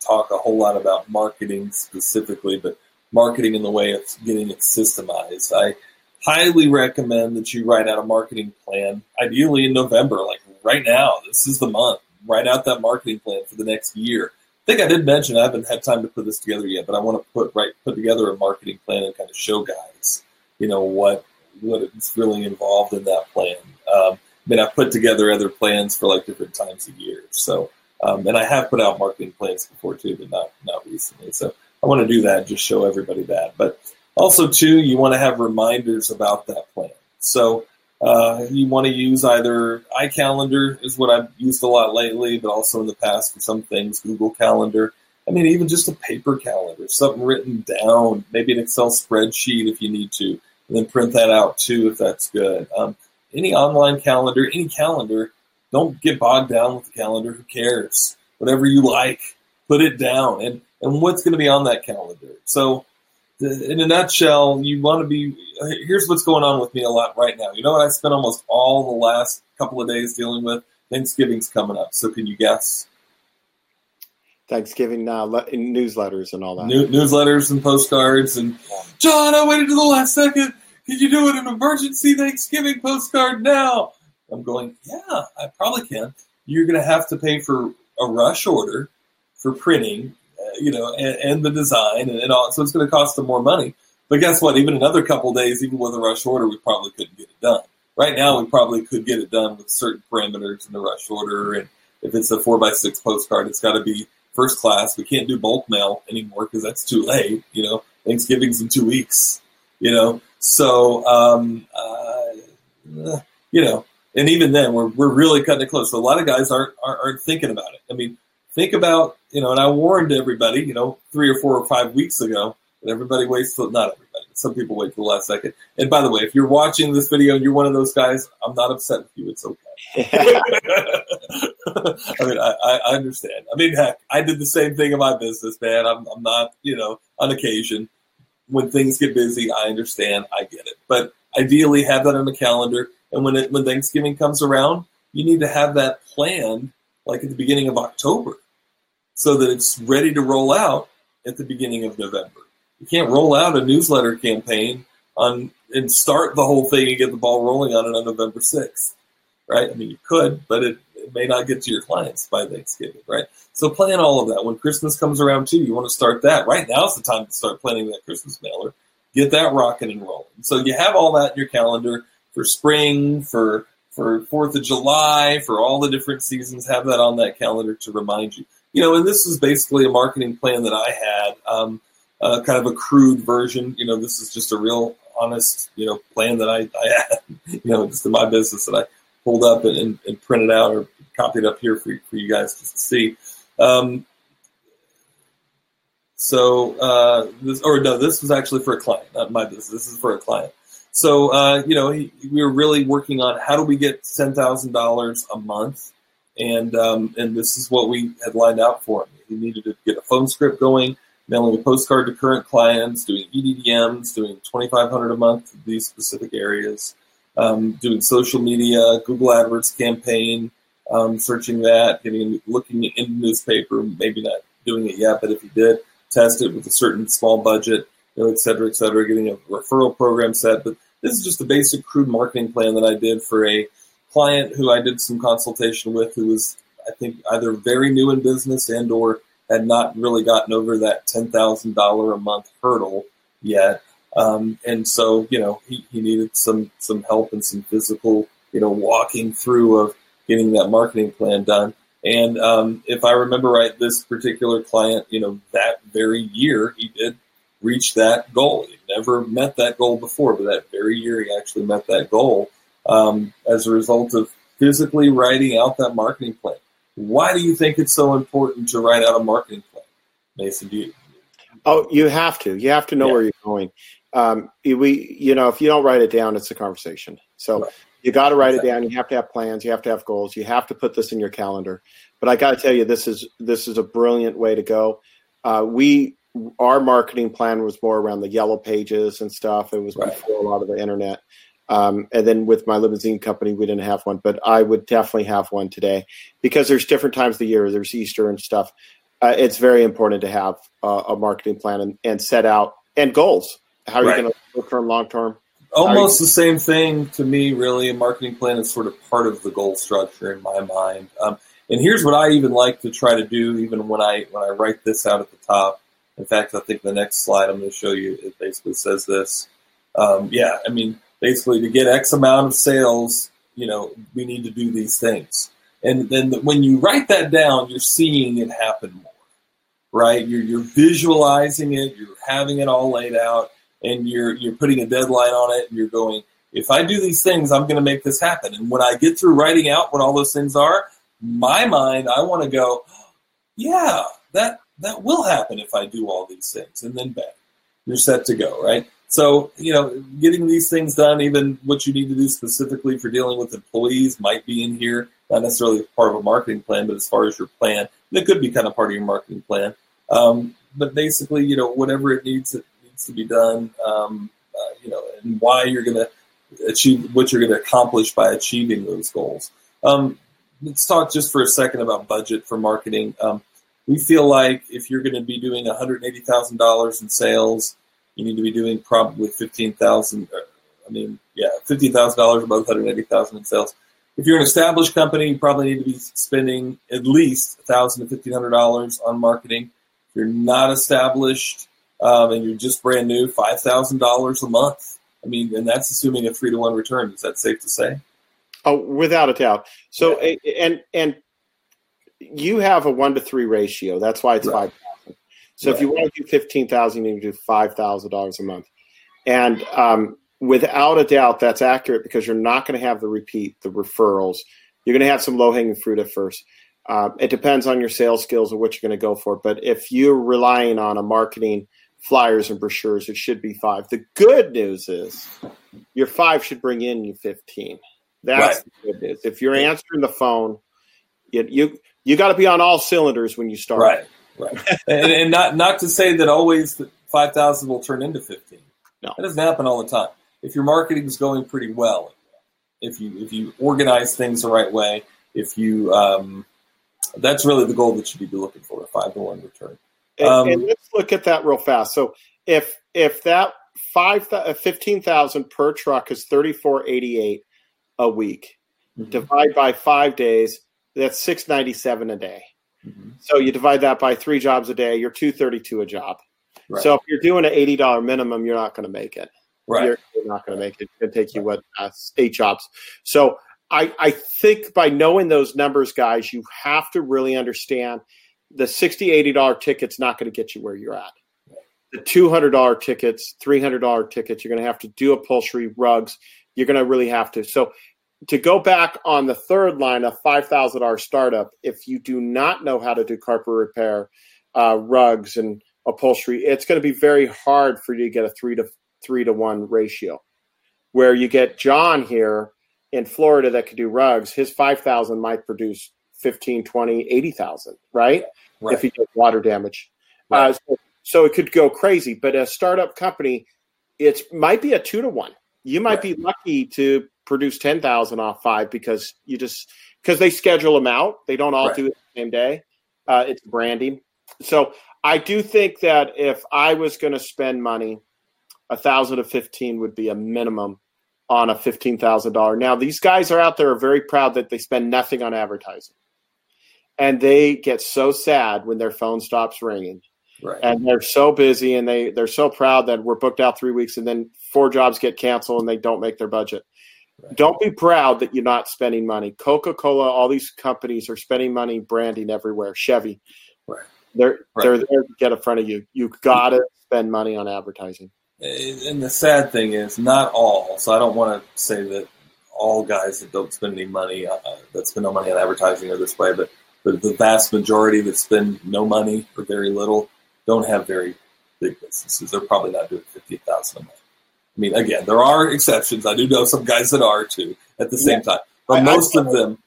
talk a whole lot about marketing specifically, but marketing in the way of getting it systemized. I highly recommend that you write out a marketing plan, ideally in November, like right now. This is the month. Write out that marketing plan for the next year. I think I did mention I haven't had time to put this together yet, but I want to put right put together a marketing plan and kind of show guys, you know, what what is really involved in that plan. Um, I mean, I've put together other plans for like different times of year. So, um, and I have put out marketing plans before too, but not not recently. So I want to do that, just show everybody that. But also too, you want to have reminders about that plan. So uh, you want to use either iCalendar is what I've used a lot lately, but also in the past for some things, Google Calendar. I mean, even just a paper calendar, something written down, maybe an Excel spreadsheet if you need to, and then print that out too if that's good. Um, any online calendar, any calendar, don't get bogged down with the calendar. Who cares? Whatever you like, put it down. And and what's going to be on that calendar? So in a nutshell, you want to be. Here's what's going on with me a lot right now. You know what? I spent almost all the last couple of days dealing with. Thanksgiving's coming up, so can you guess? Thanksgiving uh, le- newsletters and all that. New- newsletters and postcards and John, I waited to the last second. Can you do it an emergency Thanksgiving postcard now? I'm going, yeah, I probably can. You're going to have to pay for a rush order for printing you know, and, and the design and, and, all. So it's going to cost them more money. But guess what? Even another couple days, even with a rush order, we probably couldn't get it done. Right now, we probably could get it done with certain parameters in the rush order. And if it's a four by six postcard, it's got to be first class. We can't do bulk mail anymore because that's too late. You know, Thanksgiving's in two weeks. You know, so um, uh, you know, and even then, we're we're really cutting it close. So a lot of guys aren't aren't, aren't thinking about it. I mean, think about, you know, and I warned everybody, you know, three or four or five weeks ago that everybody waits till, not everybody, some people wait till the last second. And by the way, if you're watching this video and you're one of those guys, I'm not upset with you. It's okay. [LAUGHS] [LAUGHS] I mean, I, I, understand. I mean, heck, I did the same thing in my business, man. I'm, I'm not, you know, on occasion when things get busy, I understand. I get it. But ideally, have that on the calendar. And when it, when Thanksgiving comes around, you need to have that planned like at the beginning of October so that it's ready to roll out at the beginning of November. You can't roll out a newsletter campaign on and start the whole thing and get the ball rolling on it on November 6th, right? I mean, you could, but it, it may not get to your clients by Thanksgiving, right? So plan all of that. When Christmas comes around too, you want to start that. Right now is the time to start planning that Christmas mailer. Get that rocking and rolling. So you have all that in your calendar for spring, for for Fourth of July, for all the different seasons. Have that on that calendar to remind you. You know, and this is basically a marketing plan that I had, um, uh, kind of a crude version. You know, this is just a real honest, you know, plan that I, I had, [LAUGHS] you know, just in my business that I pulled up and, and, and printed out or copied up here for, for you guys to see. Um, so, uh, this, or no, this was actually for a client, not my business. This is for a client. So, uh, you know, he, we were really working on how do we get ten thousand dollars a month, and um, and this is what we had lined out for him. He needed to get a phone script going, mailing a postcard to current clients, doing EDDMs, doing twenty five hundred a month in these specific areas, um, doing social media, Google AdWords campaign, um, searching that, getting looking in the newspaper, maybe not doing it yet, but if he did, test it with a certain small budget know, et cetera, et cetera, getting a referral program set. But this is just a basic crude marketing plan that I did for a client who I did some consultation with who was, I think, either very new in business and or had not really gotten over that $10,000 a month hurdle yet. Um, and so, you know, he, he needed some, some help and some physical, you know, walking through of getting that marketing plan done. And um, if I remember right, this particular client, you know, that very year he did reached that goal. He never met that goal before, but that very year he actually met that goal um, as a result of physically writing out that marketing plan. Why do you think it's so important to write out a marketing plan, Mason? Do you? Oh, you have to. You have to know yeah. where you're going. Um, we, you know, if you don't write it down, it's a conversation. So right. you got to write exactly. it down. You have to have plans. You have to have goals. You have to put this in your calendar. But I got to tell you, this is this is a brilliant way to go. Uh, we our marketing plan was more around the yellow pages and stuff. It was right. before a lot of the internet. Um, and then with my limousine company, we didn't have one, but I would definitely have one today because there's different times of the year. There's Easter and stuff. Uh, it's very important to have uh, a marketing plan and, and, set out and goals. How are right. you going to short term, long term? Almost the same thing to me, really. A marketing plan is sort of part of the goal structure in my mind. Um, and here's what I even like to try to do, even when I when I write this out at the top. In fact, I think the next slide I'm going to show you it basically says this. Um, yeah, I mean, basically to get X amount of sales, you know, we need to do these things. And then when you write that down, you're seeing it happen more, right? You're, you're visualizing it, you're having it all laid out, and you're you're putting a deadline on it, and you're going, if I do these things, I'm going to make this happen. And when I get through writing out what all those things are, my mind, I want to go, yeah, that that will happen if I do all these things, and then bang, you're set to go, right? So, you know, getting these things done, even what you need to do specifically for dealing with employees might be in here, not necessarily part of a marketing plan, but as far as your plan, it could be kind of part of your marketing plan. Um, but basically, you know, whatever it needs, it needs to be done, um, uh, you know, and why you're going to achieve what you're going to accomplish by achieving those goals. Um, let's talk just for a second about budget for marketing. Um, we feel like if you're going to be doing $180,000 in sales, you need to be doing probably fifteen thousand. Uh, I mean, yeah, fifteen thousand dollars above one hundred eighty thousand in sales. If you're an established company, you probably need to be spending at least 1,000 to fifteen hundred dollars on marketing. If you're not established um, and you're just brand new, five thousand dollars a month. I mean, and that's assuming a three to one return. Is that safe to say? Oh, without a doubt. So, yeah. and and you have a one to three ratio. That's why it's right. five so right. if you want to do fifteen thousand, you need to do five thousand dollars a month, and um, without a doubt, that's accurate because you're not going to have the repeat, the referrals. You're going to have some low hanging fruit at first. Uh, it depends on your sales skills and what you're going to go for. But if you're relying on a marketing flyers and brochures, it should be five. The good news is your five should bring in you 15. That's right. the good news. If you're answering the phone, you you, you got to be on all cylinders when you start. Right. Right. [LAUGHS] and, and, not not to say that always five thousand will turn into fifteen. No, that doesn't happen all the time. If your marketing is going pretty well, if you if you organize things the right way, if you um, that's really the goal that you should be looking for a five to one return. Um, and, and, let's look at that real fast. So if if that five uh, fifteen thousand per truck is thirty four eighty eight a week, mm-hmm. divide by five days, that's six ninety seven a day. Mm-hmm. So you divide that by three jobs a day, you're 232 a job. Right. So if you're doing an $80 minimum, you're not going to make it. Right. You're, you're not going to make it. It's going to take you what uh, eight jobs. So I, I think by knowing those numbers, guys, you have to really understand the 60 $80 ticket's not going to get you where you're at. The $200 tickets, $300 tickets, you're going to have to do upholstery, rugs. You're going to really have to. So to go back on the third line, a five thousand dollar startup, if you do not know how to do carpet repair, uh, rugs and upholstery, it's going to be very hard for you to get a three to three to one ratio. Where you get John here in Florida that could do rugs, his five thousand might produce 15, 20, 80,000, right? right? If he get water damage. Right. Uh, so, so it could go crazy. But a startup company, it might be a two to one. You might be lucky to produce 10,000 off five because you just, because they schedule them out. They don't all right. do it the same day. Uh, it's branding. So I do think that if I was going to spend money, a thousand to 15 would be a minimum on a $15,000. Now, these guys are out there are very proud that they spend nothing on advertising. And they get so sad when their phone stops ringing. Right. And they're so busy and they, they're so proud that we're booked out three weeks and then four jobs get canceled and they don't make their budget. Don't be proud that you're not spending money. Coca Cola, all these companies are spending money branding everywhere. Chevy, right. they're right. they're there to get in front of you. You got to spend money on advertising. And the sad thing is, not all. So I don't want to say that all guys that don't spend any money uh, that spend no money on advertising are this way, but but the vast majority that spend no money or very little don't have very big businesses. They're probably not doing fifty thousand a month. I mean, again, there are exceptions. I do know some guys that are too at the same yeah. time, but I, most I, of them.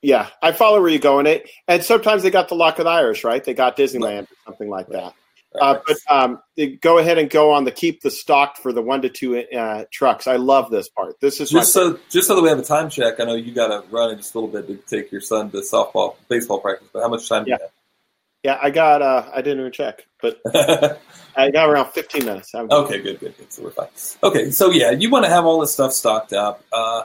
Yeah, I follow where you're going. It and sometimes they got the luck of the Irish, right? They got Disneyland or something like right. that. Uh, but um, go ahead and go on the keep the stock for the one to two uh, trucks. I love this part. This is just so just so that we have a time check. I know you got to run in just a little bit to take your son to softball, baseball practice. But how much time yeah. do you have? Yeah, I got. Uh, I didn't even check, but [LAUGHS] I got around 15 minutes. Okay, good, good, good. So we're fine. Okay, so yeah, you want to have all this stuff stocked up. Uh,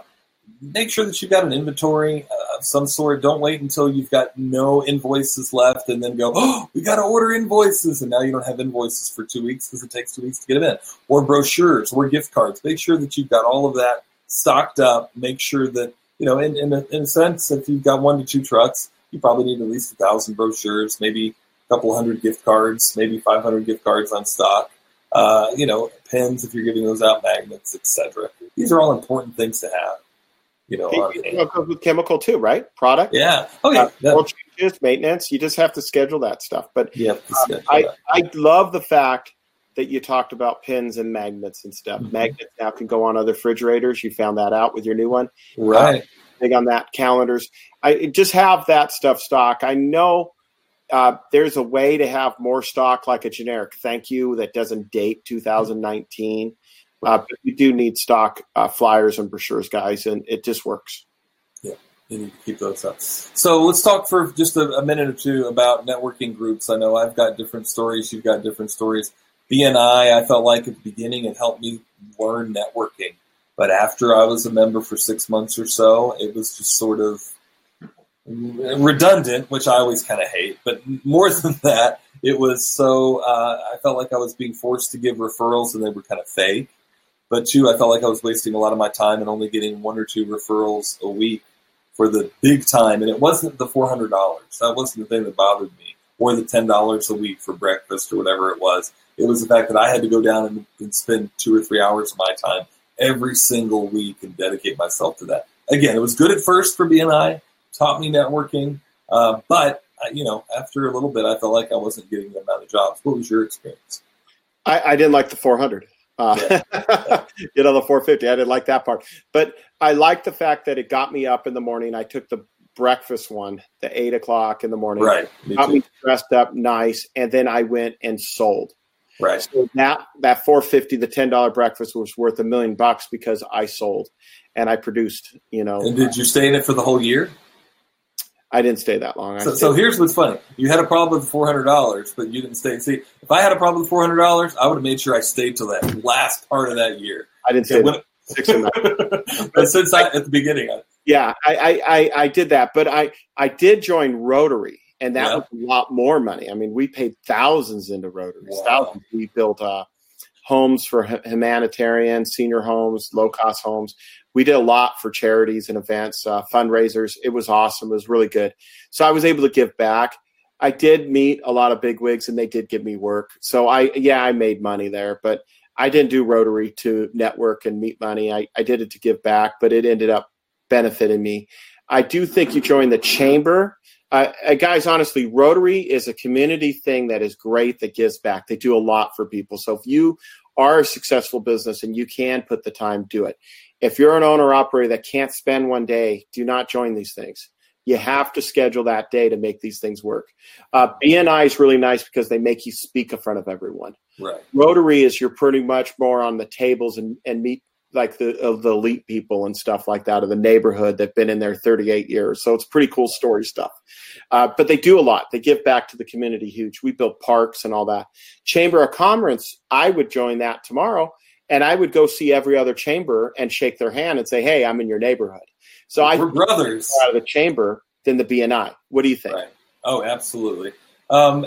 make sure that you've got an inventory uh, of some sort. Don't wait until you've got no invoices left and then go, [GASPS] oh, we got to order invoices. And now you don't have invoices for two weeks because it takes two weeks to get them in. Or brochures or gift cards. Make sure that you've got all of that stocked up. Make sure that, you know, in, in, a, in a sense, if you've got one to two trucks, you probably need at least a thousand brochures, maybe a couple hundred gift cards, maybe 500 gift cards on stock. Uh, you know, pens if you're giving those out, magnets, etc. These are all important things to have you know, goes with chemical too, right? Product. Yeah. Okay. Uh, changes, maintenance. You just have to schedule that stuff. But yeah, um, I I love the fact that you talked about pins and magnets and stuff. Mm-hmm. Magnets now can go on other refrigerators. You found that out with your new one, right? Uh, big on that. Calendars. I just have that stuff stock. I know. Uh, there's a way to have more stock like a generic thank you that doesn't date 2019 uh, but you do need stock uh, flyers and brochures, guys, and it just works. Yeah, you need to keep those up. So let's talk for just a, a minute or two about networking groups. I know I've got different stories. You've got different stories. BNI, I felt like at the beginning it helped me learn networking. But after I was a member for six months or so, it was just sort of redundant, which I always kind of hate. But more [LAUGHS] than that, it was so uh, I felt like I was being forced to give referrals and they were kind of fake. But two, I felt like I was wasting a lot of my time and only getting one or two referrals a week for the big time. And it wasn't the four hundred dollars. That wasn't the thing that bothered me, or the ten dollars a week for breakfast or whatever it was. It was the fact that I had to go down and, and spend two or three hours of my time every single week and dedicate myself to that. Again, it was good at first for BNI, taught me networking, uh, but uh, you know, after a little bit, I felt like I wasn't getting the amount of jobs. What was your experience? I, I didn't like the 400. Uh, yeah. [LAUGHS] you know, the 450. I didn't like that part, but I liked the fact that it got me up in the morning. I took the breakfast one, the eight o'clock in the morning. Right. Me got too. me dressed up nice, and then I went and sold. Right. So that that 450, the ten dollar breakfast was worth a million bucks because I sold and I produced. You know. And did you stay in it for the whole year? I didn't stay that long. So, so, here's what's funny: you had a problem with four hundred dollars, but you didn't stay. See, if I had a problem with four hundred dollars, I would have made sure I stayed till that last part of that year. I didn't stay when, [LAUGHS] six or nine. [LAUGHS] but since I, at the beginning, I, yeah, I, I, I did that, but I I did join Rotary, and that was a lot more money. I mean, we paid thousands into Rotary. Wow. Thousands. We built uh, homes for humanitarian, senior homes, low cost homes we did a lot for charities and events, uh, fundraisers. It was awesome. It was really good. So I was able to give back. I did meet a lot of big wigs and they did give me work. So I, yeah, I made money there, but I didn't do Rotary to network and meet money. I, I did it to give back, but it ended up benefiting me. I do think you join the chamber. Uh, uh guys, honestly, Rotary is a community thing that is great that gives back. They do a lot for people. So if you are a successful business and you can put the time, do it. If you're an owner operator that can't spend one day, do not join these things. You have to schedule that day to make these things work. Uh, BNI is really nice because they make you speak in front of everyone. Right. Rotary is you're pretty much more on the tables and, and meet like the of the elite people and stuff like that of the neighborhood that've been in there 38 years. So it's pretty cool story stuff. Uh, but they do a lot. They give back to the community huge. We build parks and all that. Chamber of Commerce, I would join that tomorrow and I would go see every other chamber and shake their hand and say, "Hey, I'm in your neighborhood." So We're I brothers out of the chamber than the BNI. What do you think? Right. Oh, absolutely. Um,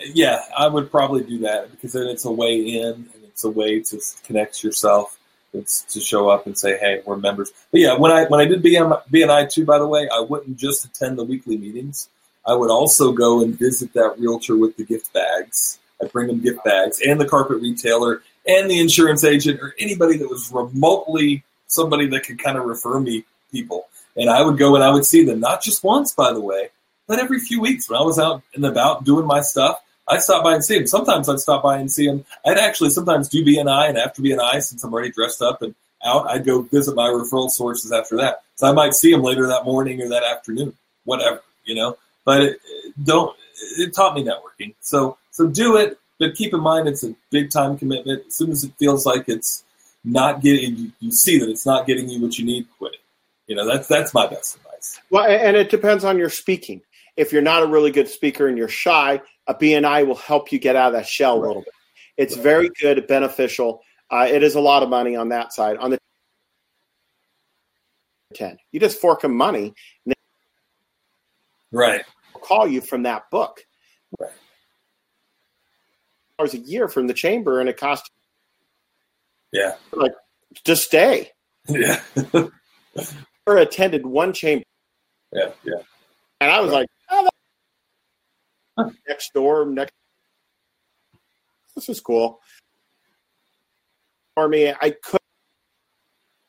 yeah, I would probably do that because then it's a way in and it's a way to connect yourself. It's to show up and say, "Hey, we're members." But yeah, when I when I did BNI too, by the way, I wouldn't just attend the weekly meetings. I would also go and visit that realtor with the gift bags. I'd bring them gift bags, and the carpet retailer, and the insurance agent, or anybody that was remotely somebody that could kind of refer me people. And I would go and I would see them, not just once, by the way, but every few weeks when I was out and about doing my stuff. I'd stop by and see him. Sometimes I'd stop by and see him. I'd actually sometimes do BNI, and after BNI, since I'm already dressed up and out, I'd go visit my referral sources after that. So I might see him later that morning or that afternoon, whatever, you know. But it, don't. It taught me networking. So so do it, but keep in mind it's a big time commitment. As soon as it feels like it's not getting, you, you see that it's not getting you what you need, quit it. You know, that's that's my best advice. Well, and it depends on your speaking. If you're not a really good speaker and you're shy, a BNI will help you get out of that shell right. a little bit. It's right. very good, beneficial. Uh, it is a lot of money on that side. On the 10, you just fork them money. right. Call you from that book. Right. Dollars a year from the chamber, and it costs. Yeah. Like, just stay. [LAUGHS] Yeah. or attended one chamber. Yeah, yeah. And I was right. like, oh, [LAUGHS] next door, next. This is cool. For me, I could.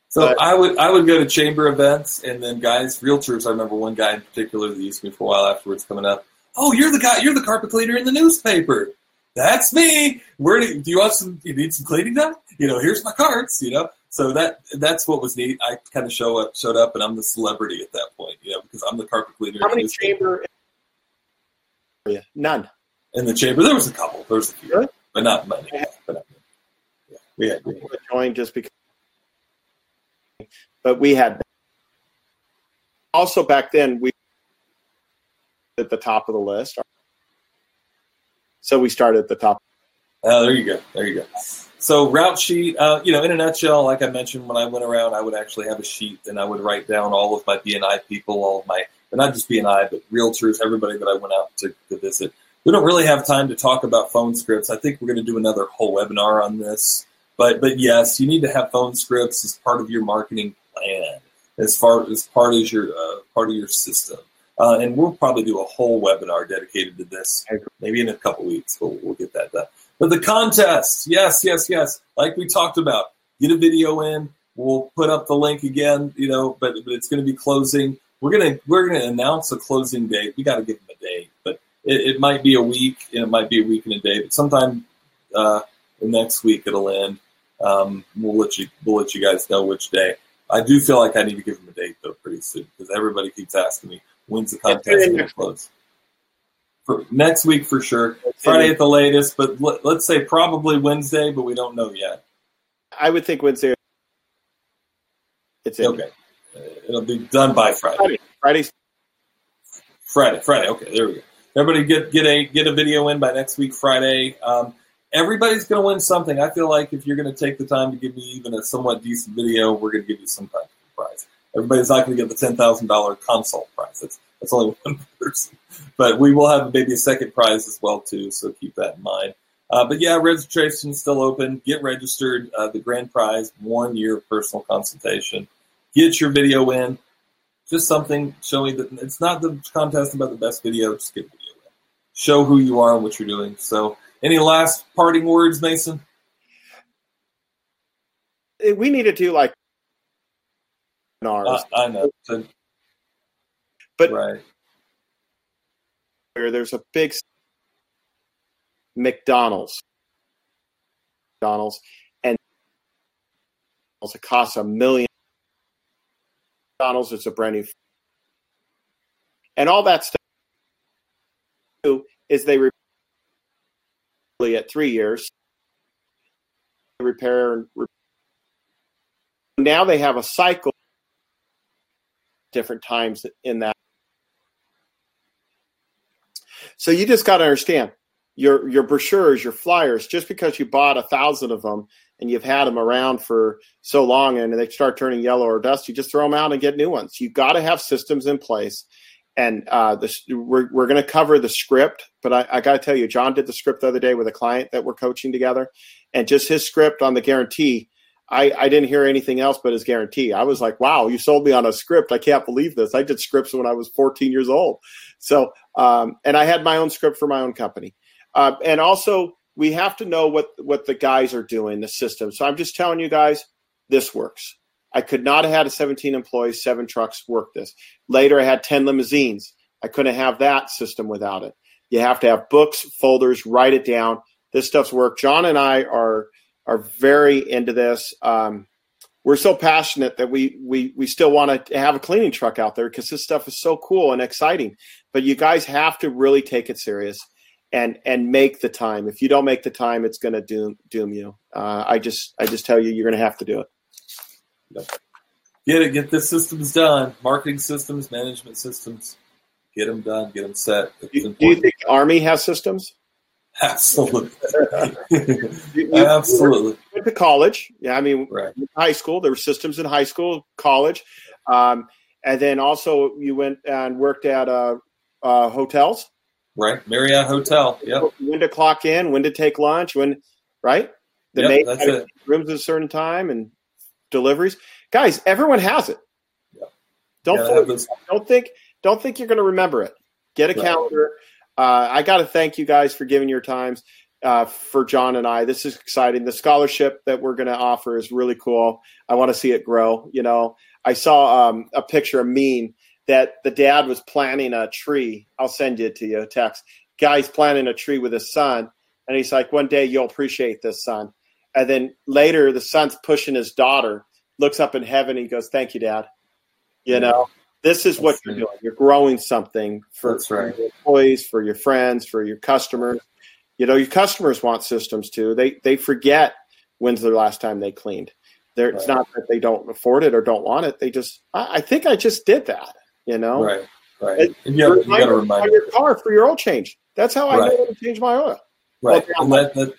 So but, I would I would go to chamber events and then guys, realtors. I remember one guy in particular that used me for a while afterwards coming up. Oh, you're the guy. You're the carpet cleaner in the newspaper. That's me. Where do you, do you want some? You need some cleaning done? You know, here's my cards. You know, so that that's what was neat. I kind of show up, showed up, and I'm the celebrity at that point. You know, because I'm the carpet cleaner. How many chamber you? None. In the chamber, there was a couple. There was a few, really? but not many. But not many. Yeah, we had. We had. joined just because, but we had. Also, back then we at the top of the list, so we started at the top. Oh, there you go. There you go. So route sheet, uh, you know, in a nutshell, like I mentioned, when I went around, I would actually have a sheet and I would write down all of my BNI people, all of my but not just BNI, but realtors, everybody that I went out to, to visit. We don't really have time to talk about phone scripts. I think we're going to do another whole webinar on this. But but yes, you need to have phone scripts as part of your marketing plan, as far as part of your uh, part of your system. Uh, and we'll probably do a whole webinar dedicated to this, maybe in a couple weeks. But we'll, we'll get that done. But the contest, yes, yes, yes. Like we talked about, get a video in. We'll put up the link again, you know, but, but it's going to be closing we're gonna we're gonna announce a closing date. We got to give them a date, but it, it, might be a week, and it might be a week and a day. But sometime uh, next week it'll end. Um, we'll let you we'll let you guys know which day. I do feel like I need to give them a date though pretty soon because everybody keeps asking me when's the contest going to close. For next week for sure, Friday at the latest, but let, us say probably Wednesday, but we don't know yet. I would think Wednesday. It's in. okay. It'll be done by Friday. Friday. Friday. Friday. Okay, there we go. Everybody get get a get a video in by next week Friday. Um, everybody's going to win something. I feel like if you're going to take the time to give me even a somewhat decent video, we're going to give you some type of prize. Everybody's not going to get the ten thousand dollar console prize. That's that's only one person, but we will have maybe a second prize as well too. So keep that in mind. Uh, but yeah, registration is still open. Get registered. Uh, the grand prize, one year personal consultation get your video in. Just something showing that it's not the contest about the best video, just get video in. Show who you are and what you're doing. So, any last parting words, Mason? We need to do like ours. I know. But right. where there's a big McDonald's. McDonald's and it costs a million McDonald's. It's a brand new, and all that stuff is they at three years repair and now they have a cycle different times in that so you just got to understand your your brochures your flyers just because you bought a thousand of them and you've had them around for so long and they start turning yellow or dusty, just throw them out and get new ones. You've got to have systems in place. And uh, this, we're, we're going to cover the script, but I, I got to tell you, John did the script the other day with a client that we're coaching together, and just his script on the guarantee. I, I didn't hear anything else but his guarantee. I was like, wow, you sold me on a script. I can't believe this. I did scripts when I was 14 years old. So, um, and I had my own script for my own company. Uh, and also, we have to know what what the guys are doing, the system. So I'm just telling you guys, this works. I could not have had a 17 employees, seven trucks work this. Later, I had 10 limousines. I couldn't have that system without it. You have to have books, folders, write it down. This stuff's work. John and I are are very into this. Um, we're so passionate that we we we still want to have a cleaning truck out there because this stuff is so cool and exciting. But you guys have to really take it serious and and make the time. If you don't make the time, it's going to doom doom you. Uh, I just I just tell you, you're going to have to do it. Yep. Get it. Get the systems done. Marketing systems, management systems. Get them done. Get them set. Do, do, you think the Army has systems? Absolutely. [LAUGHS] Absolutely. Went to college. Yeah, I mean, right. high school. There were systems in high school, college, um, and then also you went and worked at uh, uh, hotels. Right, Marriott Hotel. Yep. When to clock in, when to take lunch, when right. The yep, maid rooms at a certain time and deliveries. Guys, everyone has it. Yep. Don't Gotta fool have those- yourself. don't think don't think you're going to remember it. Get a Right. calendar. Uh, I got to thank you guys for giving your times uh, for John and I. This is exciting. The scholarship that we're going to offer is really cool. I want to see it grow. You know, I saw um, a picture, a meme that the dad was planting a tree. I'll send it to you, a text. Guy's planting a tree with his son, and he's like, "One day you'll appreciate this, son." And then later, the son's pushing his daughter. Looks up in heaven. He goes, "Thank you, Dad." You know, this is what you're doing. You're growing something for, right. for your employees, for your friends, for your customers. You know, your customers want systems too. They they forget when's the last time they cleaned. They're, It's not that they don't afford it or don't want it. They just, I, I think I just did that. You know, Right. Right. It- And you, you got to remind your car for your oil change. That's how I Right. know to change my oil. Right. And that, that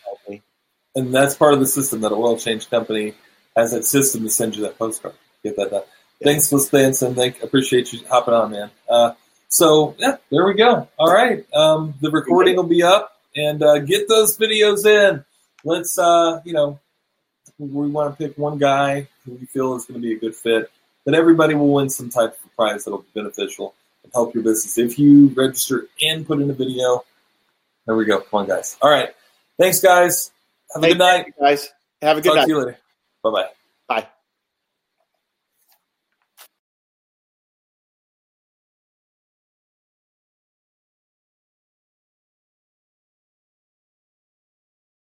and that's part of the system that a oil change company has that system to send you that postcard. Get that done. Thanks, Liz Benson. Thank appreciate you hopping on, man. Uh, so yeah, there we go. All right. Um, the recording will be up and uh, get those videos in. Let's uh, you know, we want to pick one guy who we feel is going to be a good fit. That everybody will win some type of prize that'll be beneficial and help your business. If you register and put in a video, there we go. Come on, guys. All right. Thanks, guys. Have a Hey, good night. guys. Have a good Talk night. to you later. Bye bye.